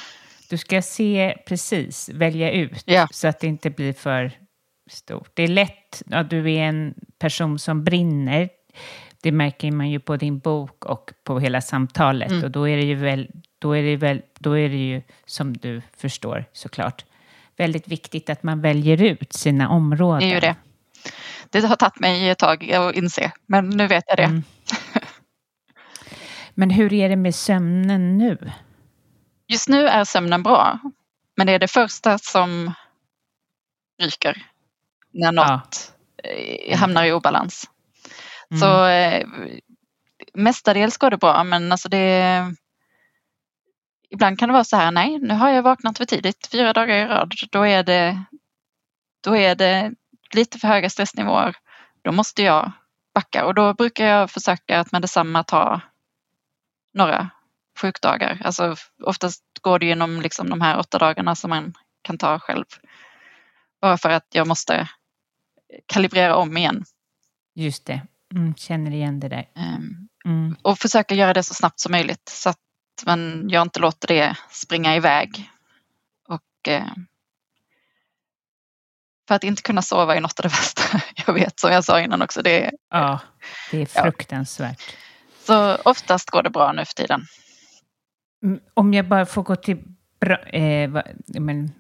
Du ska se precis, välja ut Ja. så att det inte blir för stort. Det är lätt, ja, du är en person som brinner. Det märker man ju på din bok och på hela samtalet. Mm. Och då är det ju väl, då är det väl, då är det ju som du förstår såklart väldigt viktigt att man väljer ut sina områden. Det är ju det. Det har tagit mig ett tag att inse men nu vet jag det. Mm. Men hur är det med sömnen nu? Just nu är sömnen bra men det är det första som ryker när något eh, hamnar i obalans. Mm. Så eh, mestadels går det bra men alltså det Ibland kan det vara så här, nej nu har jag vaknat för tidigt fyra dagar i rad. Då är det, då är det lite för höga stressnivåer. Då måste jag backa och då brukar jag försöka att med detsamma ta några sjukdagar. Alltså oftast går det genom liksom de här åtta dagarna som man kan ta själv. Bara för att jag måste kalibrera om igen. Just det, mm, känner igen det där. Ehm, Mm. och försöka göra det så snabbt som möjligt så att man, jag inte låter det springa iväg. Och eh, för att inte kunna sova är något av det värsta jag vet som jag sa innan också. Det, Ja, det är Ja. fruktansvärt. så oftast går det bra nu för tiden. Mm, Om jag bara får gå till bra, eh, men,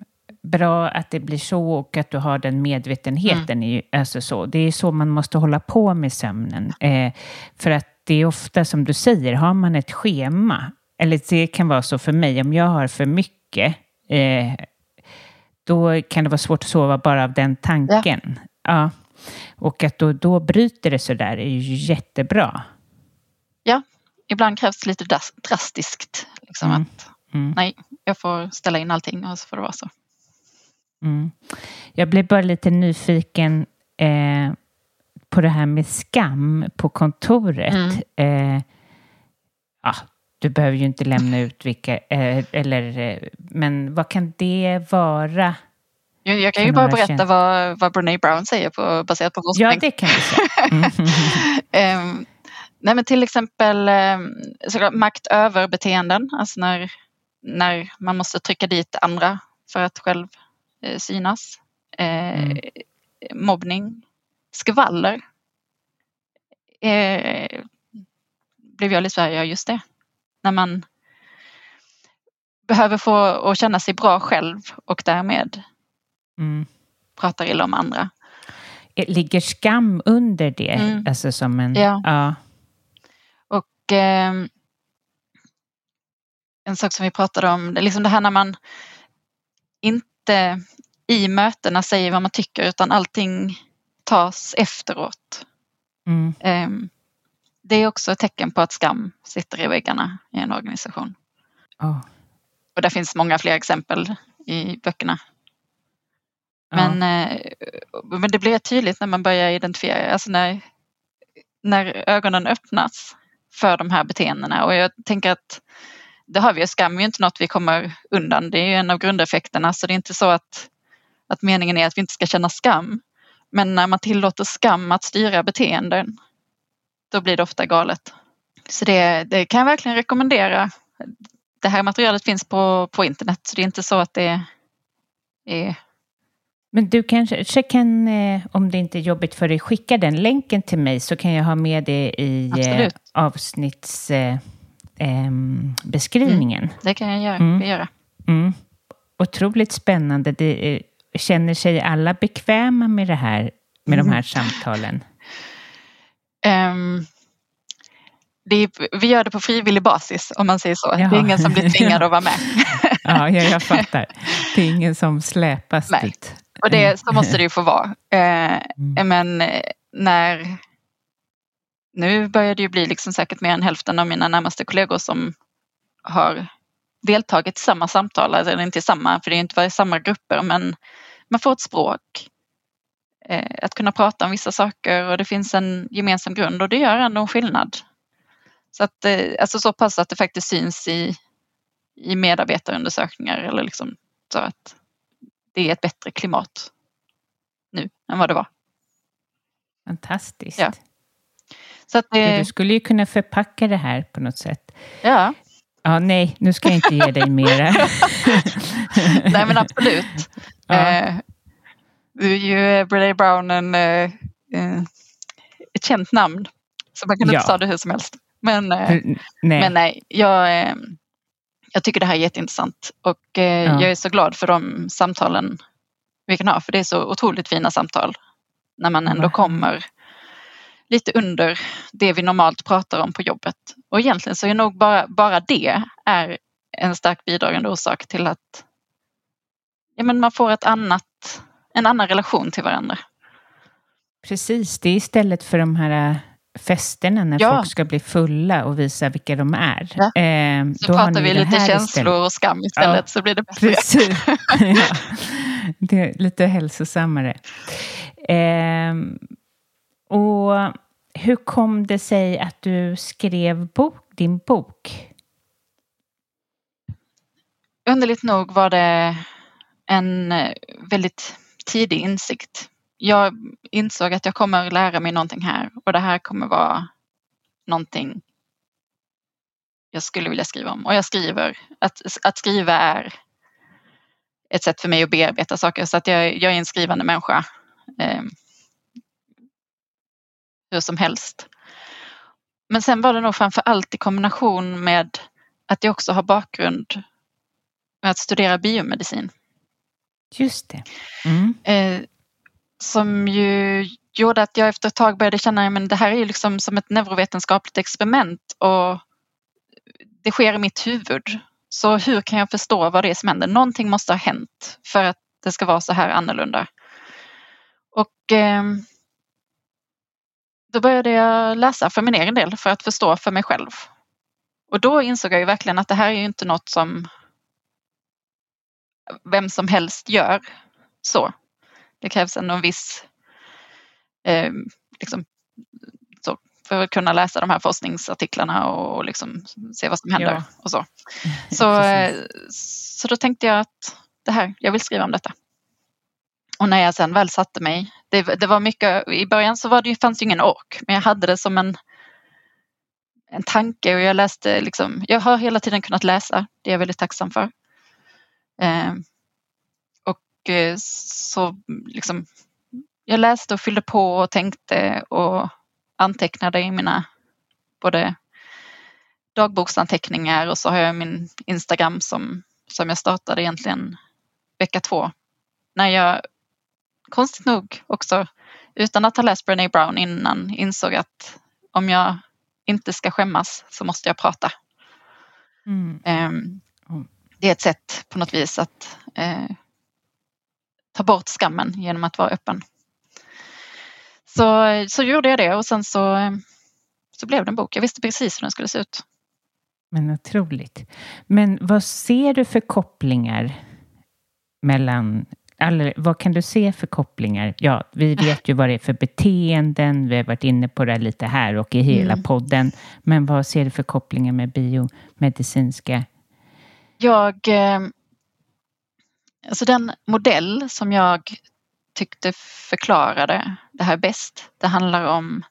bra att det blir så och att du har den medvetenheten. Är ju, alltså så. Det är så man måste hålla på med sömnen. Eh, för att det är ofta som du säger, har man ett schema, eller det kan vara så för mig, om jag har för mycket, eh, då kan det vara svårt att sova bara av den tanken. Ja. Och att då, då bryter det så där är ju jättebra. Ja, ibland krävs det lite dras- drastiskt. Liksom Mm. att, Mm. nej, jag får ställa in allting och så får det vara så. Mm. Jag blev bara lite nyfiken eh, på det här med skam på kontoret. Eh, ja, du behöver ju inte lämna ut vilka, eh, eller, eh, men vad kan det vara? Jag, jag kan ju bara berätta vad, vad Brene Brown säger på, baserat på forskning. Ja, det kan du säga. Ehm, nej men till exempel um, makt över beteenden, alltså när, när man måste trycka dit andra för att själv eh, synas. Eh, Mm. Mobbning, skvaller. Eh, blev jag så här, ja just det. När man behöver få att känna sig bra själv och därmed Mm. pratar illa om andra. Ligger skam under det? Mm. Alltså som en... Ja. ja. Och ehm, en sak som vi pratade om, det är liksom det här när man inte i mötena säger vad man tycker utan allting tas efteråt. Mm. Ehm, det är också ett tecken på att skam sitter i väggarna i en organisation. Ja. Och det finns många fler exempel i böckerna. Men, eh, men det blir tydligt när man börjar identifiera, alltså när, när ögonen öppnas för de här beteendena. Och jag tänker att det har vi ju, skam är ju inte något vi kommer undan. Det är ju en av grundeffekterna så det är inte så att, att meningen är att vi inte ska känna skam. Men när man tillåter skam att styra beteenden då blir det ofta galet. Så det, det kan jag verkligen rekommendera. Det här materialet finns på, på internet så det är inte så att det är Men du kanske kan, eh, om det inte är jobbigt för dig, skicka den länken till mig så kan jag ha med det i eh, Absolut. avsnittsbeskrivningen. Eh, beskrivningen. Det kan jag göra. Mm. göra. Mm. Otroligt spännande. Det, eh, känner sig alla bekväma med det här, med Mm. de här samtalen? Um, är, vi gör det på frivillig basis om man säger så. Jaha. Det är ingen som blir tvingad att vara med. ja, ja, jag fattar. Det är ingen som släpas Nej. dit. Och det, så måste det ju få vara. Mm. Men eh, när... Nu börjar det ju bli liksom säkert mer än hälften av mina närmaste kollegor som har deltagit i samma samtal, eller inte i samma, för det är inte bara i samma grupper, men man får ett språk. Eh, att kunna prata om vissa saker och det finns en gemensam grund och det gör ändå en skillnad. Så att, eh, alltså så pass att det faktiskt syns i, i medarbetarundersökningar eller liksom så att det är ett bättre klimat nu än vad det var. Fantastiskt. Ja. Så att Du, det, du skulle ju kunna förpacka det här på något sätt. ja, Ja, nej, nu ska jag inte ge dig mera. nej men absolut. Ja. Du är ju eh, Brené Brown en, eh, eh, ett känt namn. Så man kan inte Ja. ta det hur som helst. Men, nej. men nej, jag, jag tycker det här är jätteintressant och Ja. jag är så glad för de samtalen vi kan ha. För det är så otroligt fina samtal när man ändå kommer lite under det vi normalt pratar om på jobbet. Och egentligen så är nog bara, bara det är en stark bidragande orsak till att ja, men man får ett annat, en annan relation till varandra. Precis, det är istället för de här äh, festerna när Ja. folk ska bli fulla och visa vilka de är. Ja. Eh, Så pratar vi lite känslor istället. och skam istället Ja. så blir det bättre. Precis. ja. Det är lite hälsosammare. Eh, och hur kom det sig att du skrev bok, din bok? Underligt nog var det en eh, väldigt tidig insikt. Jag insåg att jag kommer lära mig någonting här och det här kommer vara någonting jag skulle vilja skriva om. Och jag skriver. Att, att skriva är ett sätt för mig att bearbeta saker så att jag, jag är en skrivande människa. Eh, hur som helst. Men sen var det nog framför allt i kombination med att jag också har bakgrund med att studera biomedicin. Just det. Mm. Eh, som ju gjorde att jag efter ett tag började känna att det här är ju liksom som ett neurovetenskapligt experiment och det sker i mitt huvud. Så hur kan jag förstå vad det är som händer? Någonting måste ha hänt för att det ska vara så här annorlunda. Och eh, då började jag läsa för min egen del för att förstå för mig själv. Och då insåg jag ju verkligen att det här är ju inte något som vem som helst gör så. Det krävs ändå en viss eh, liksom, så, för att kunna läsa de här forskningsartiklarna och liksom se vad som händer Ja. och så. Så, eh, så då tänkte jag att det här, jag vill skriva om detta. Och när jag sen väl satte mig, det, det var mycket, i början så var det, fanns det ingen ork, men jag hade det som en, en tanke och jag läste liksom, jag har hela tiden kunnat läsa, det är jag väldigt tacksam för. Eh, och eh, så liksom, jag läste och fyllde på och tänkte och antecknade i mina både dagboksanteckningar och så har jag min Instagram som, som jag startade egentligen vecka två. När jag konstigt nog också utan att ha läst Brené Brown innan insåg att om jag inte ska skämmas så måste jag prata. Mm. Mm. Det är ett sätt på något vis att eh, ta bort skammen genom att vara öppen. Så, så gjorde jag det och sen så, eh, så blev det en bok. Jag visste precis hur den skulle se ut. Men otroligt. Men vad ser du för kopplingar mellan eller, vad kan du se för kopplingar? Ja, vi vet ju vad det är för beteenden. Vi har varit inne på det lite här och i hela Mm. podden. Men vad ser du för kopplingar med biomedicinska? Jag, eh, alltså den modell som jag tyckte förklarade det här bäst, det handlar om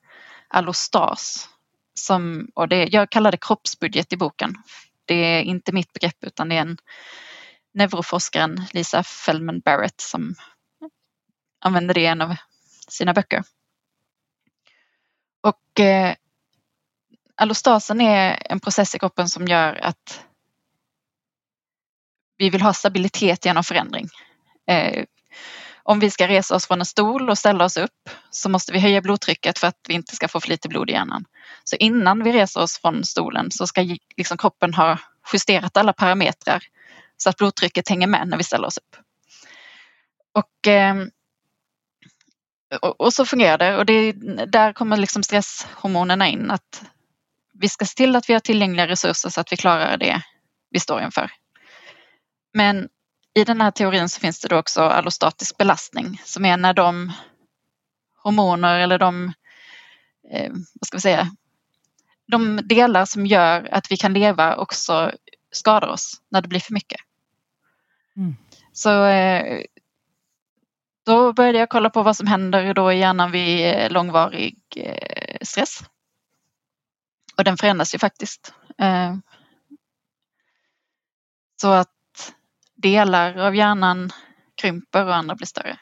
allostas. Som, och det, jag kallar det kroppsbudget i boken. Det är inte mitt begrepp utan det är en neuroforskaren Lisa Feldman Barrett som använder det i en av sina böcker. Och eh, allostasen är en process i kroppen som gör att vi vill ha stabilitet genom förändring. Eh, om vi ska resa oss från en stol och ställa oss upp så måste vi höja blodtrycket för att vi inte ska få för lite blod i hjärnan. Så innan vi reser oss från stolen så ska liksom kroppen ha justerat alla parametrar så att blodtrycket hänger med när vi ställer oss upp. Och, eh, och, och så fungerar det och det, där kommer liksom stresshormonerna in. Att vi ska se till att vi har tillgängliga resurser så att vi klarar det vi står inför. Men i den här teorin så finns det då också allostatisk belastning som är när de hormoner eller de, eh, vad ska vi säga, de delar som gör att vi kan leva också skadar oss när det blir för mycket. Mm. Så eh, då började jag kolla på vad som händer då i hjärnan vid långvarig eh, stress. Och den förändras ju faktiskt. Eh, så att delar av hjärnan krymper och andra blir större.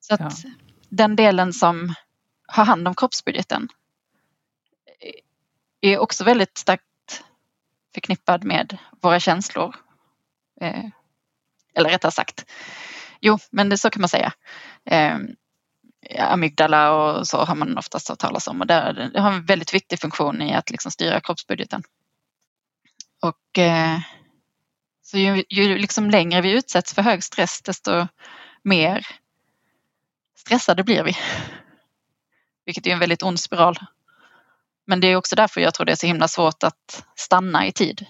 Så att ja. den delen som har hand om kroppsbudgeten är också väldigt starkt förknippad med våra känslor. Eh, eller rättare sagt, jo men det, så kan man säga. Eh, amygdala och så har man oftast hört talas om och det, det, har en väldigt viktig funktion i att liksom styra kroppsbudgeten. Och eh, så ju, ju liksom längre vi utsätts för hög stress desto mer stressade blir vi. Vilket är en väldigt ond spiral. Men det är också därför jag tror det är så himla svårt att stanna i tid.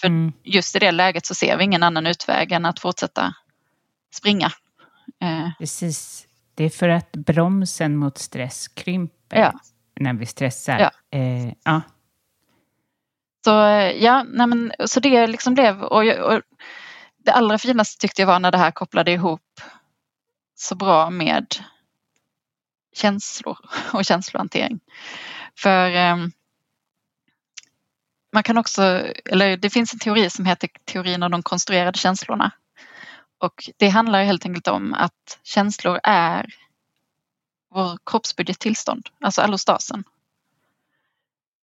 För mm. just i det läget så ser vi ingen annan utväg än att fortsätta springa. Eh. Precis. Det är för att bromsen mot stress krymper ja. när vi stressar. Ja. Eh, ja. Så ja, nej men, så det liksom blev och, och det allra finaste tyckte jag var när det här kopplade ihop så bra med känslor och känslohantering. För eh, man kan också, eller det finns en teori som heter teorin om de konstruerade känslorna. Och det handlar helt enkelt om att känslor är vår kroppsbudgettillstånd, alltså allostasen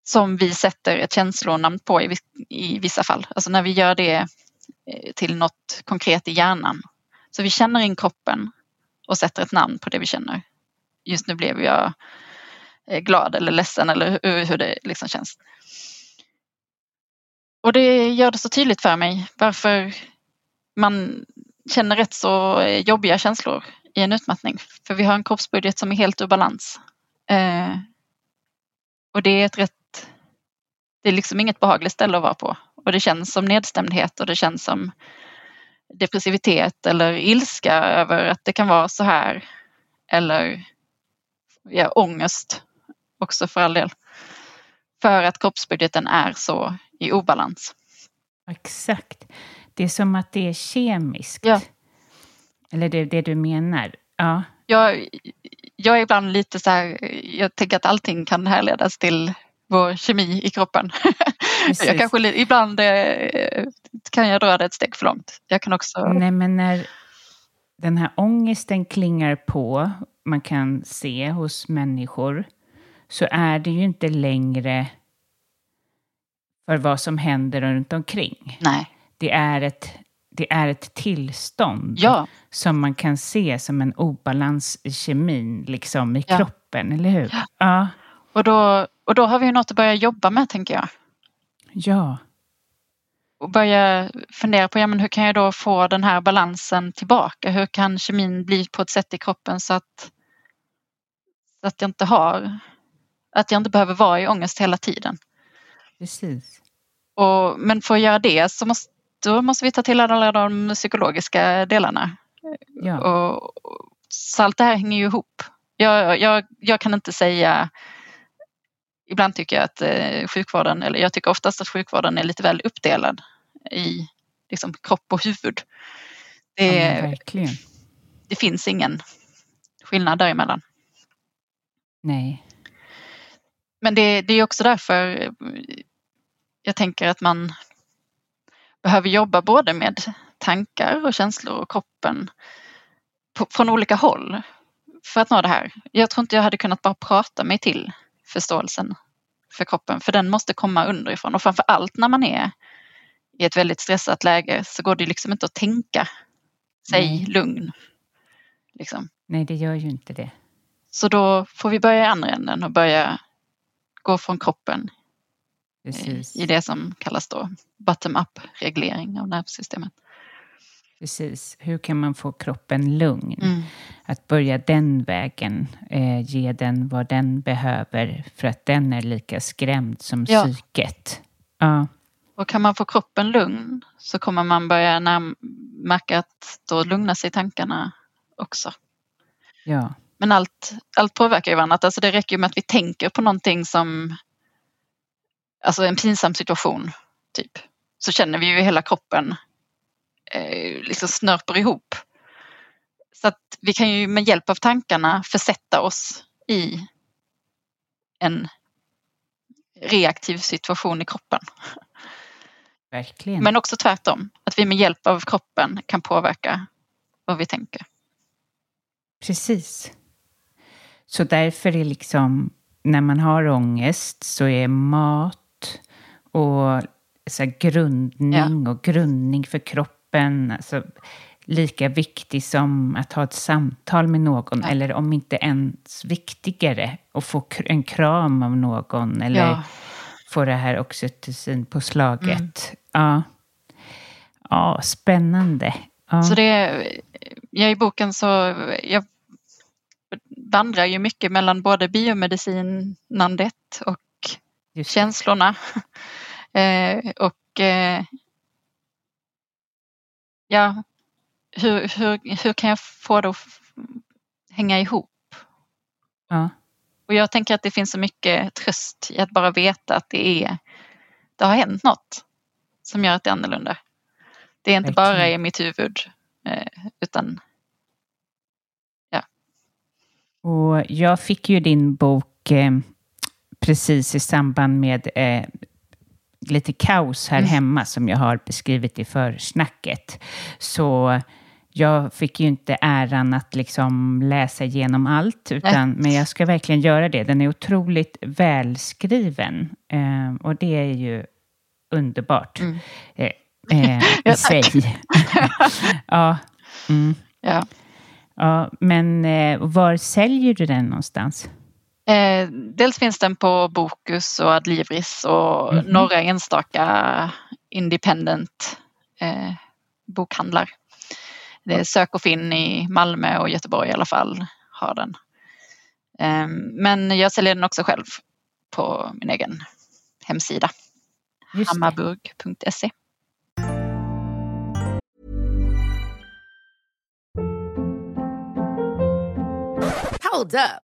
som vi sätter ett känslonamn på i, i vissa fall. Alltså när vi gör det eh, till något konkret i hjärnan. Så vi känner in kroppen och sätter ett namn på det vi känner. Just nu blev jag eh, glad eller ledsen eller hur, hur det liksom känns. Och det gör det så tydligt för mig varför man känner rätt så eh, jobbiga känslor i en utmattning. För vi har en kroppsbudget som är helt ur balans. Eh, och det är ett rätt det är liksom inget behagligt ställe att vara på och det känns som nedstämdhet och det känns som depressivitet eller ilska över att det kan vara så här. Eller ja, ångest också för all del. För att kroppsbudgeten är så i obalans. Exakt. Det är som att det är kemiskt. Ja. Eller det, det du menar. Ja. Jag, jag är ibland lite så här, jag tänker att allting kan härledas till vår kemi i kroppen. jag kanske ibland eh, kan jag dra det ett steg för långt. Jag kan också... Nej, men när den här ångesten klingar på, man kan se hos människor, så är det ju inte längre för vad som händer runt omkring. Nej. Det är ett, det är ett tillstånd ja. som man kan se som en obalans i kemin liksom, i ja. kroppen, eller hur? Ja. ja. Och då, och då har vi något att börja jobba med tänker jag. Ja. Och börja fundera på ja, men hur kan jag då få den här balansen tillbaka? Hur kan kemin bli på ett sätt i kroppen så att, så att jag inte har att jag inte behöver vara i ångest hela tiden. Precis. Och, men för att göra det så måste, då måste vi ta till alla de psykologiska delarna. Ja. Och, så allt det här hänger ju ihop. Jag, jag, jag kan inte säga ibland tycker jag att eh, sjukvården, eller jag tycker oftast att sjukvården är lite väl uppdelad i liksom, kropp och huvud. Det, ja, det finns ingen skillnad däremellan. Nej. Men det, det är också därför jag tänker att man behöver jobba både med tankar och känslor och kroppen på, från olika håll för att nå det här. Jag tror inte jag hade kunnat bara prata mig till förståelsen för kroppen, för den måste komma underifrån och framför allt när man är i ett väldigt stressat läge så går det liksom inte att tänka sig mm. lugn. Liksom. Nej, det gör ju inte det. Så då får vi börja i andra änden och börja gå från kroppen Precis. i det som kallas då bottom-up reglering av nervsystemet. Precis. Hur kan man få kroppen lugn? Mm. Att börja den vägen, eh, ge den vad den behöver för att den är lika skrämd som Ja. psyket. Ja, Och kan man få kroppen lugn så kommer man börja när- märka att då lugnar sig tankarna också. ja, Men allt, allt påverkar ju varandra. Alltså det räcker ju med att vi tänker på någonting som alltså en pinsam situation, typ. Så känner vi ju i hela kroppen eh, liksom snörper ihop. Så att vi kan ju med hjälp av tankarna försätta oss i en reaktiv situation i kroppen. verkligen. Men också tvärtom, att vi med hjälp av kroppen kan påverka vad vi tänker. Precis. Så därför är liksom, när man har ångest så är mat och så grundning och grundning för kroppen alltså, lika viktig som att ha ett samtal med någon. Eller om inte ens viktigare, att få en kram av någon. Eller Ja. få det här oxytocin på slaget. Ja. ja, spännande. Ja. Så det, jag i boken så, jag vandrar ju mycket mellan både biomedicinandet och känslorna. Eh, och eh, ja, hur, hur, hur kan jag få det att hänga ihop? Ja. Och jag tänker att det finns så mycket tröst i att bara veta att det är, det har hänt något som gör att det är annorlunda. Det är inte bara i mitt huvud, eh, utan Och jag fick ju din bok eh, precis i samband med eh, lite kaos här Mm. hemma som jag har beskrivit i försnacket. Så jag fick ju inte äran att liksom läsa igenom allt, utan, men jag ska verkligen göra det. Den är otroligt välskriven eh, och det är ju underbart Mm. eh, eh, i sig. ja. Mm. ja. Ja, men eh, var säljer du den någonstans? Eh, dels finns den på Bokus och Adlibris och Mhm. några enstaka independent eh, bokhandlar. Det är Sök och Finn i Malmö och Göteborg i alla fall har den. Eh, men jag säljer den också själv på min egen hemsida. Hammarburg.se. Hold up.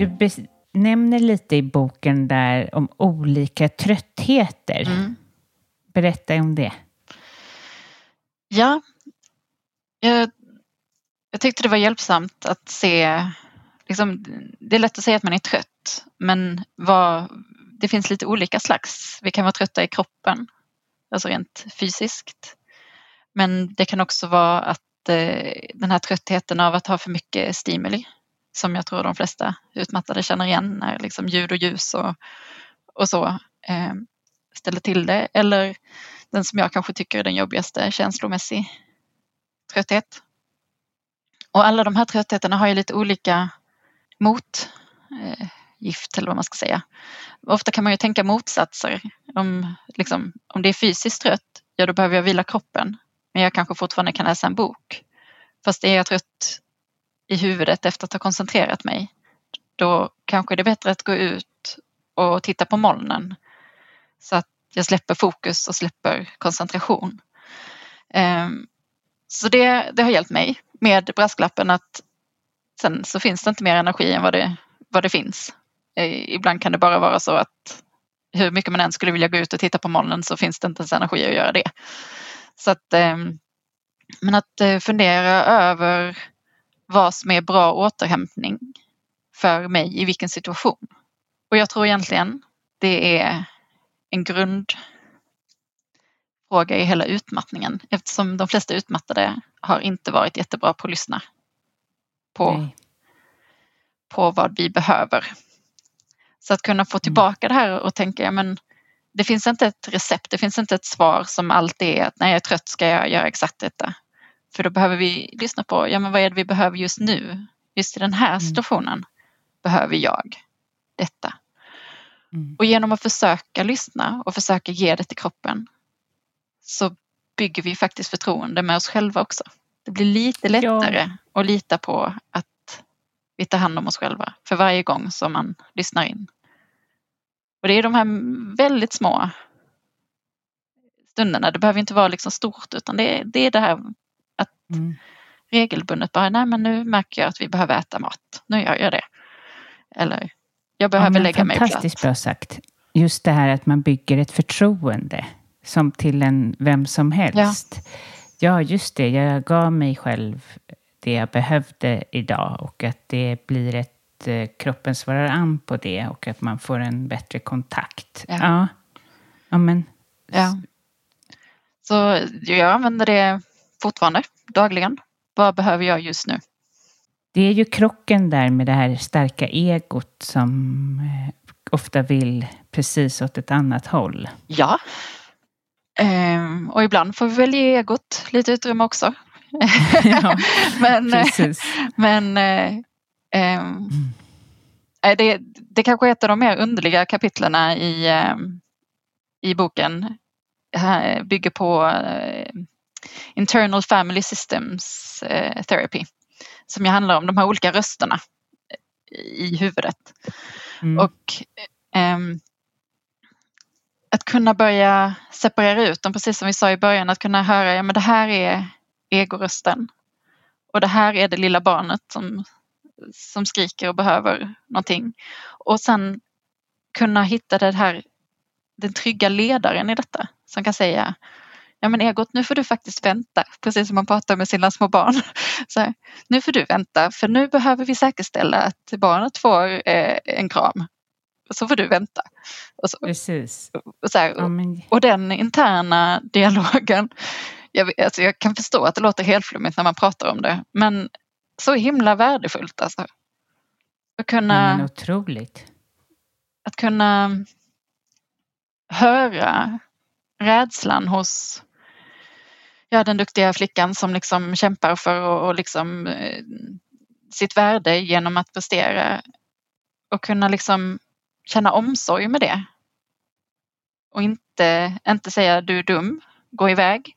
Du bes- nämner lite i boken där om olika tröttheter. Mm. Berätta om det. Ja, jag, jag tyckte det var hjälpsamt att se, liksom, det är lätt att säga att man är trött, men vad, det finns lite olika slags. Vi kan vara trötta i kroppen, alltså rent fysiskt. Men det kan också vara att eh, den här tröttheten av att ha för mycket stimuli, som jag tror de flesta utmattade känner igen när liksom ljud och ljus och, och så eh, ställer till det. Eller den som jag kanske tycker är den jobbigaste, känslomässig trötthet. Och alla de här tröttheterna har ju lite olika motgift eh, eller vad man ska säga. Ofta kan man ju tänka motsatser. Om, liksom, om det är fysiskt trött, ja då behöver jag vila kroppen. Men jag kanske fortfarande kan läsa en bok. Fast är jag trött i huvudet efter att ha koncentrerat mig, då kanske det är bättre att gå ut och titta på molnen. Så att jag släpper fokus och släpper koncentration. Ehm, så det, det har hjälpt mig med brasklappen att sen så finns det inte mer energi än vad det, vad det finns. E, ibland kan det bara vara så att hur mycket man än skulle vilja gå ut och titta på molnen så finns det inte ens energi att göra det. Så att ehm, Men att eh, fundera över vad som är bra återhämtning för mig i vilken situation. Och jag tror egentligen det är en grundfråga i hela utmattningen eftersom de flesta utmattade har inte varit jättebra på att lyssna på, på vad vi behöver. Så att kunna få Mm. tillbaka det här och tänka, ja men det finns inte ett recept, det finns inte ett svar som alltid är att när jag är trött ska jag göra exakt detta. För då behöver vi lyssna på, ja men vad är det vi behöver just nu? Just i den här situationen behöver jag detta. Mm. Och genom att försöka lyssna och försöka ge det till kroppen så bygger vi faktiskt förtroende med oss själva också. Det blir lite lättare att lita på att vi tar hand om oss själva för varje gång som man lyssnar in. Och det är de här väldigt små stunderna. Det behöver inte vara liksom stort utan det är det, är det här Mm. regelbundet bara, nej men nu märker jag att vi behöver äta mat. Nu gör jag det. Eller jag behöver men lägga mig platt. Fantastiskt bra sagt. Just det här att man bygger ett förtroende som till en vem som helst. Ja. just det. Jag gav mig själv det jag behövde idag och att det blir ett eh, kroppen svarar an på det och att man får en bättre kontakt. Ja. Ja, ja men Ja. Så jag använder det fortfarande dagligen. Vad behöver jag just nu? det är ju krocken där med det här starka egot som eh, ofta vill precis åt ett annat håll. Ja. Ehm, och ibland får vi väl ge egot lite utrymme också. Ja, men precis. men eh, ehm, eh, det, det kanske är ett av de mer underliga kapitlen i, ehm, i boken. Det här bygger på eh, Internal Family Systems eh, Therapy. Som ju handlar om de här olika rösterna i huvudet. Mm. Och ehm, att kunna börja separera ut dem, precis som vi sa i början, att kunna höra, ja men det här är egorösten. Och det här är det lilla barnet som, som skriker och behöver någonting. Och sen kunna hitta det här, den trygga ledaren i detta som kan säga Ja men Egot, nu får du faktiskt vänta, precis som man pratar med sina små barn. Så här, nu får du vänta, för nu behöver vi säkerställa att barnet får eh, en kram. Och så får du vänta. Och, så, Precis. och, så här, Ja, men, och den interna dialogen, jag, alltså jag kan förstå att det låter helt flummigt när man pratar om det, men så himla värdefullt alltså. Att kunna, ja, otroligt. att kunna höra rädslan hos ja, den duktiga flickan som liksom kämpar för och, och liksom, eh, sitt värde genom att prestera och kunna liksom känna omsorg med det. Och inte, inte säga du är dum, gå iväg.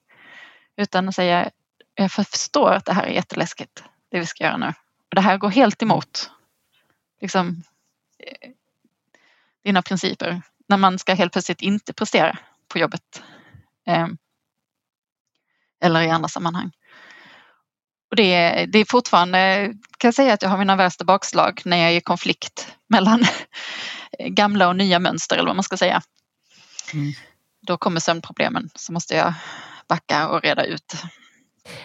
Utan säga jag förstår att det här är jätteläskigt, det vi ska göra nu. Och det här går helt emot liksom, eh, dina principer. När man ska helt plötsligt inte prestera på jobbet. Ehm, eller i andra sammanhang. Och det, är, det är fortfarande, kan jag säga att jag har mina värsta bakslag när jag är i konflikt mellan gamla och nya mönster eller vad man ska säga. Mm. Då kommer sömnproblemen så måste jag backa och reda ut.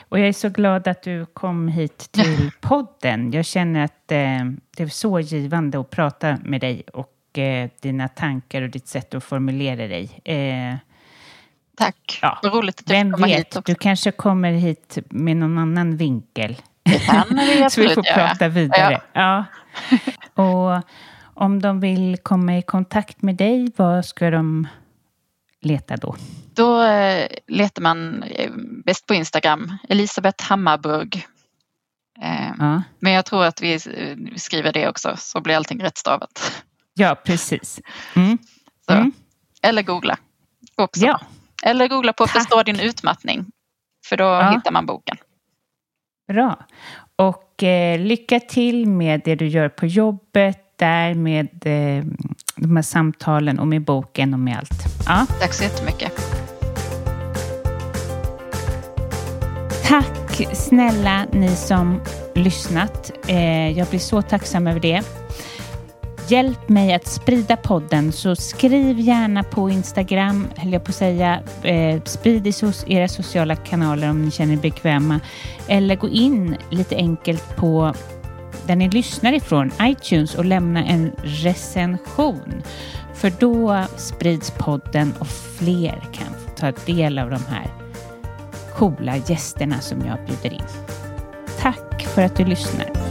Och jag är så glad att du kom hit till podden. Jag känner att eh, det är så givande att prata med dig och eh, dina tankar och ditt sätt att formulera dig. Eh, Tack, Ja. vad roligt att du vem vet, du kanske kommer hit med någon annan vinkel. Det kan vi så vi absolut får göra. prata vidare. Ja. Och om de vill komma i kontakt med dig, vad ska de leta då? Då eh, letar man eh, bäst på Instagram, Elisabeth Hammarburg. Eh, Ja, Men jag tror att vi eh, skriver det också så blir allting rätt stavat. ja precis. Mm. Mm. Eller googla också. Ja. Eller googla på Tack. Förstå din utmattning. För då Ja. hittar man boken. Bra. Och eh, lycka till med det du gör på jobbet, där med eh, de här samtalen och med boken och med allt. Ja, Tack så jättemycket. tack snälla ni som lyssnat. Eh, jag blir så tacksam över det. Hjälp mig att sprida podden så skriv gärna på Instagram, höll jag på att säga. Eh, sprid i sos, era sociala kanaler om ni känner er bekväma. Eller gå in lite enkelt på där ni lyssnar ifrån, iTunes, och lämna en recension. För då sprids podden och fler kan ta del av de här coola gästerna som jag bjuder in. Tack för att du lyssnar.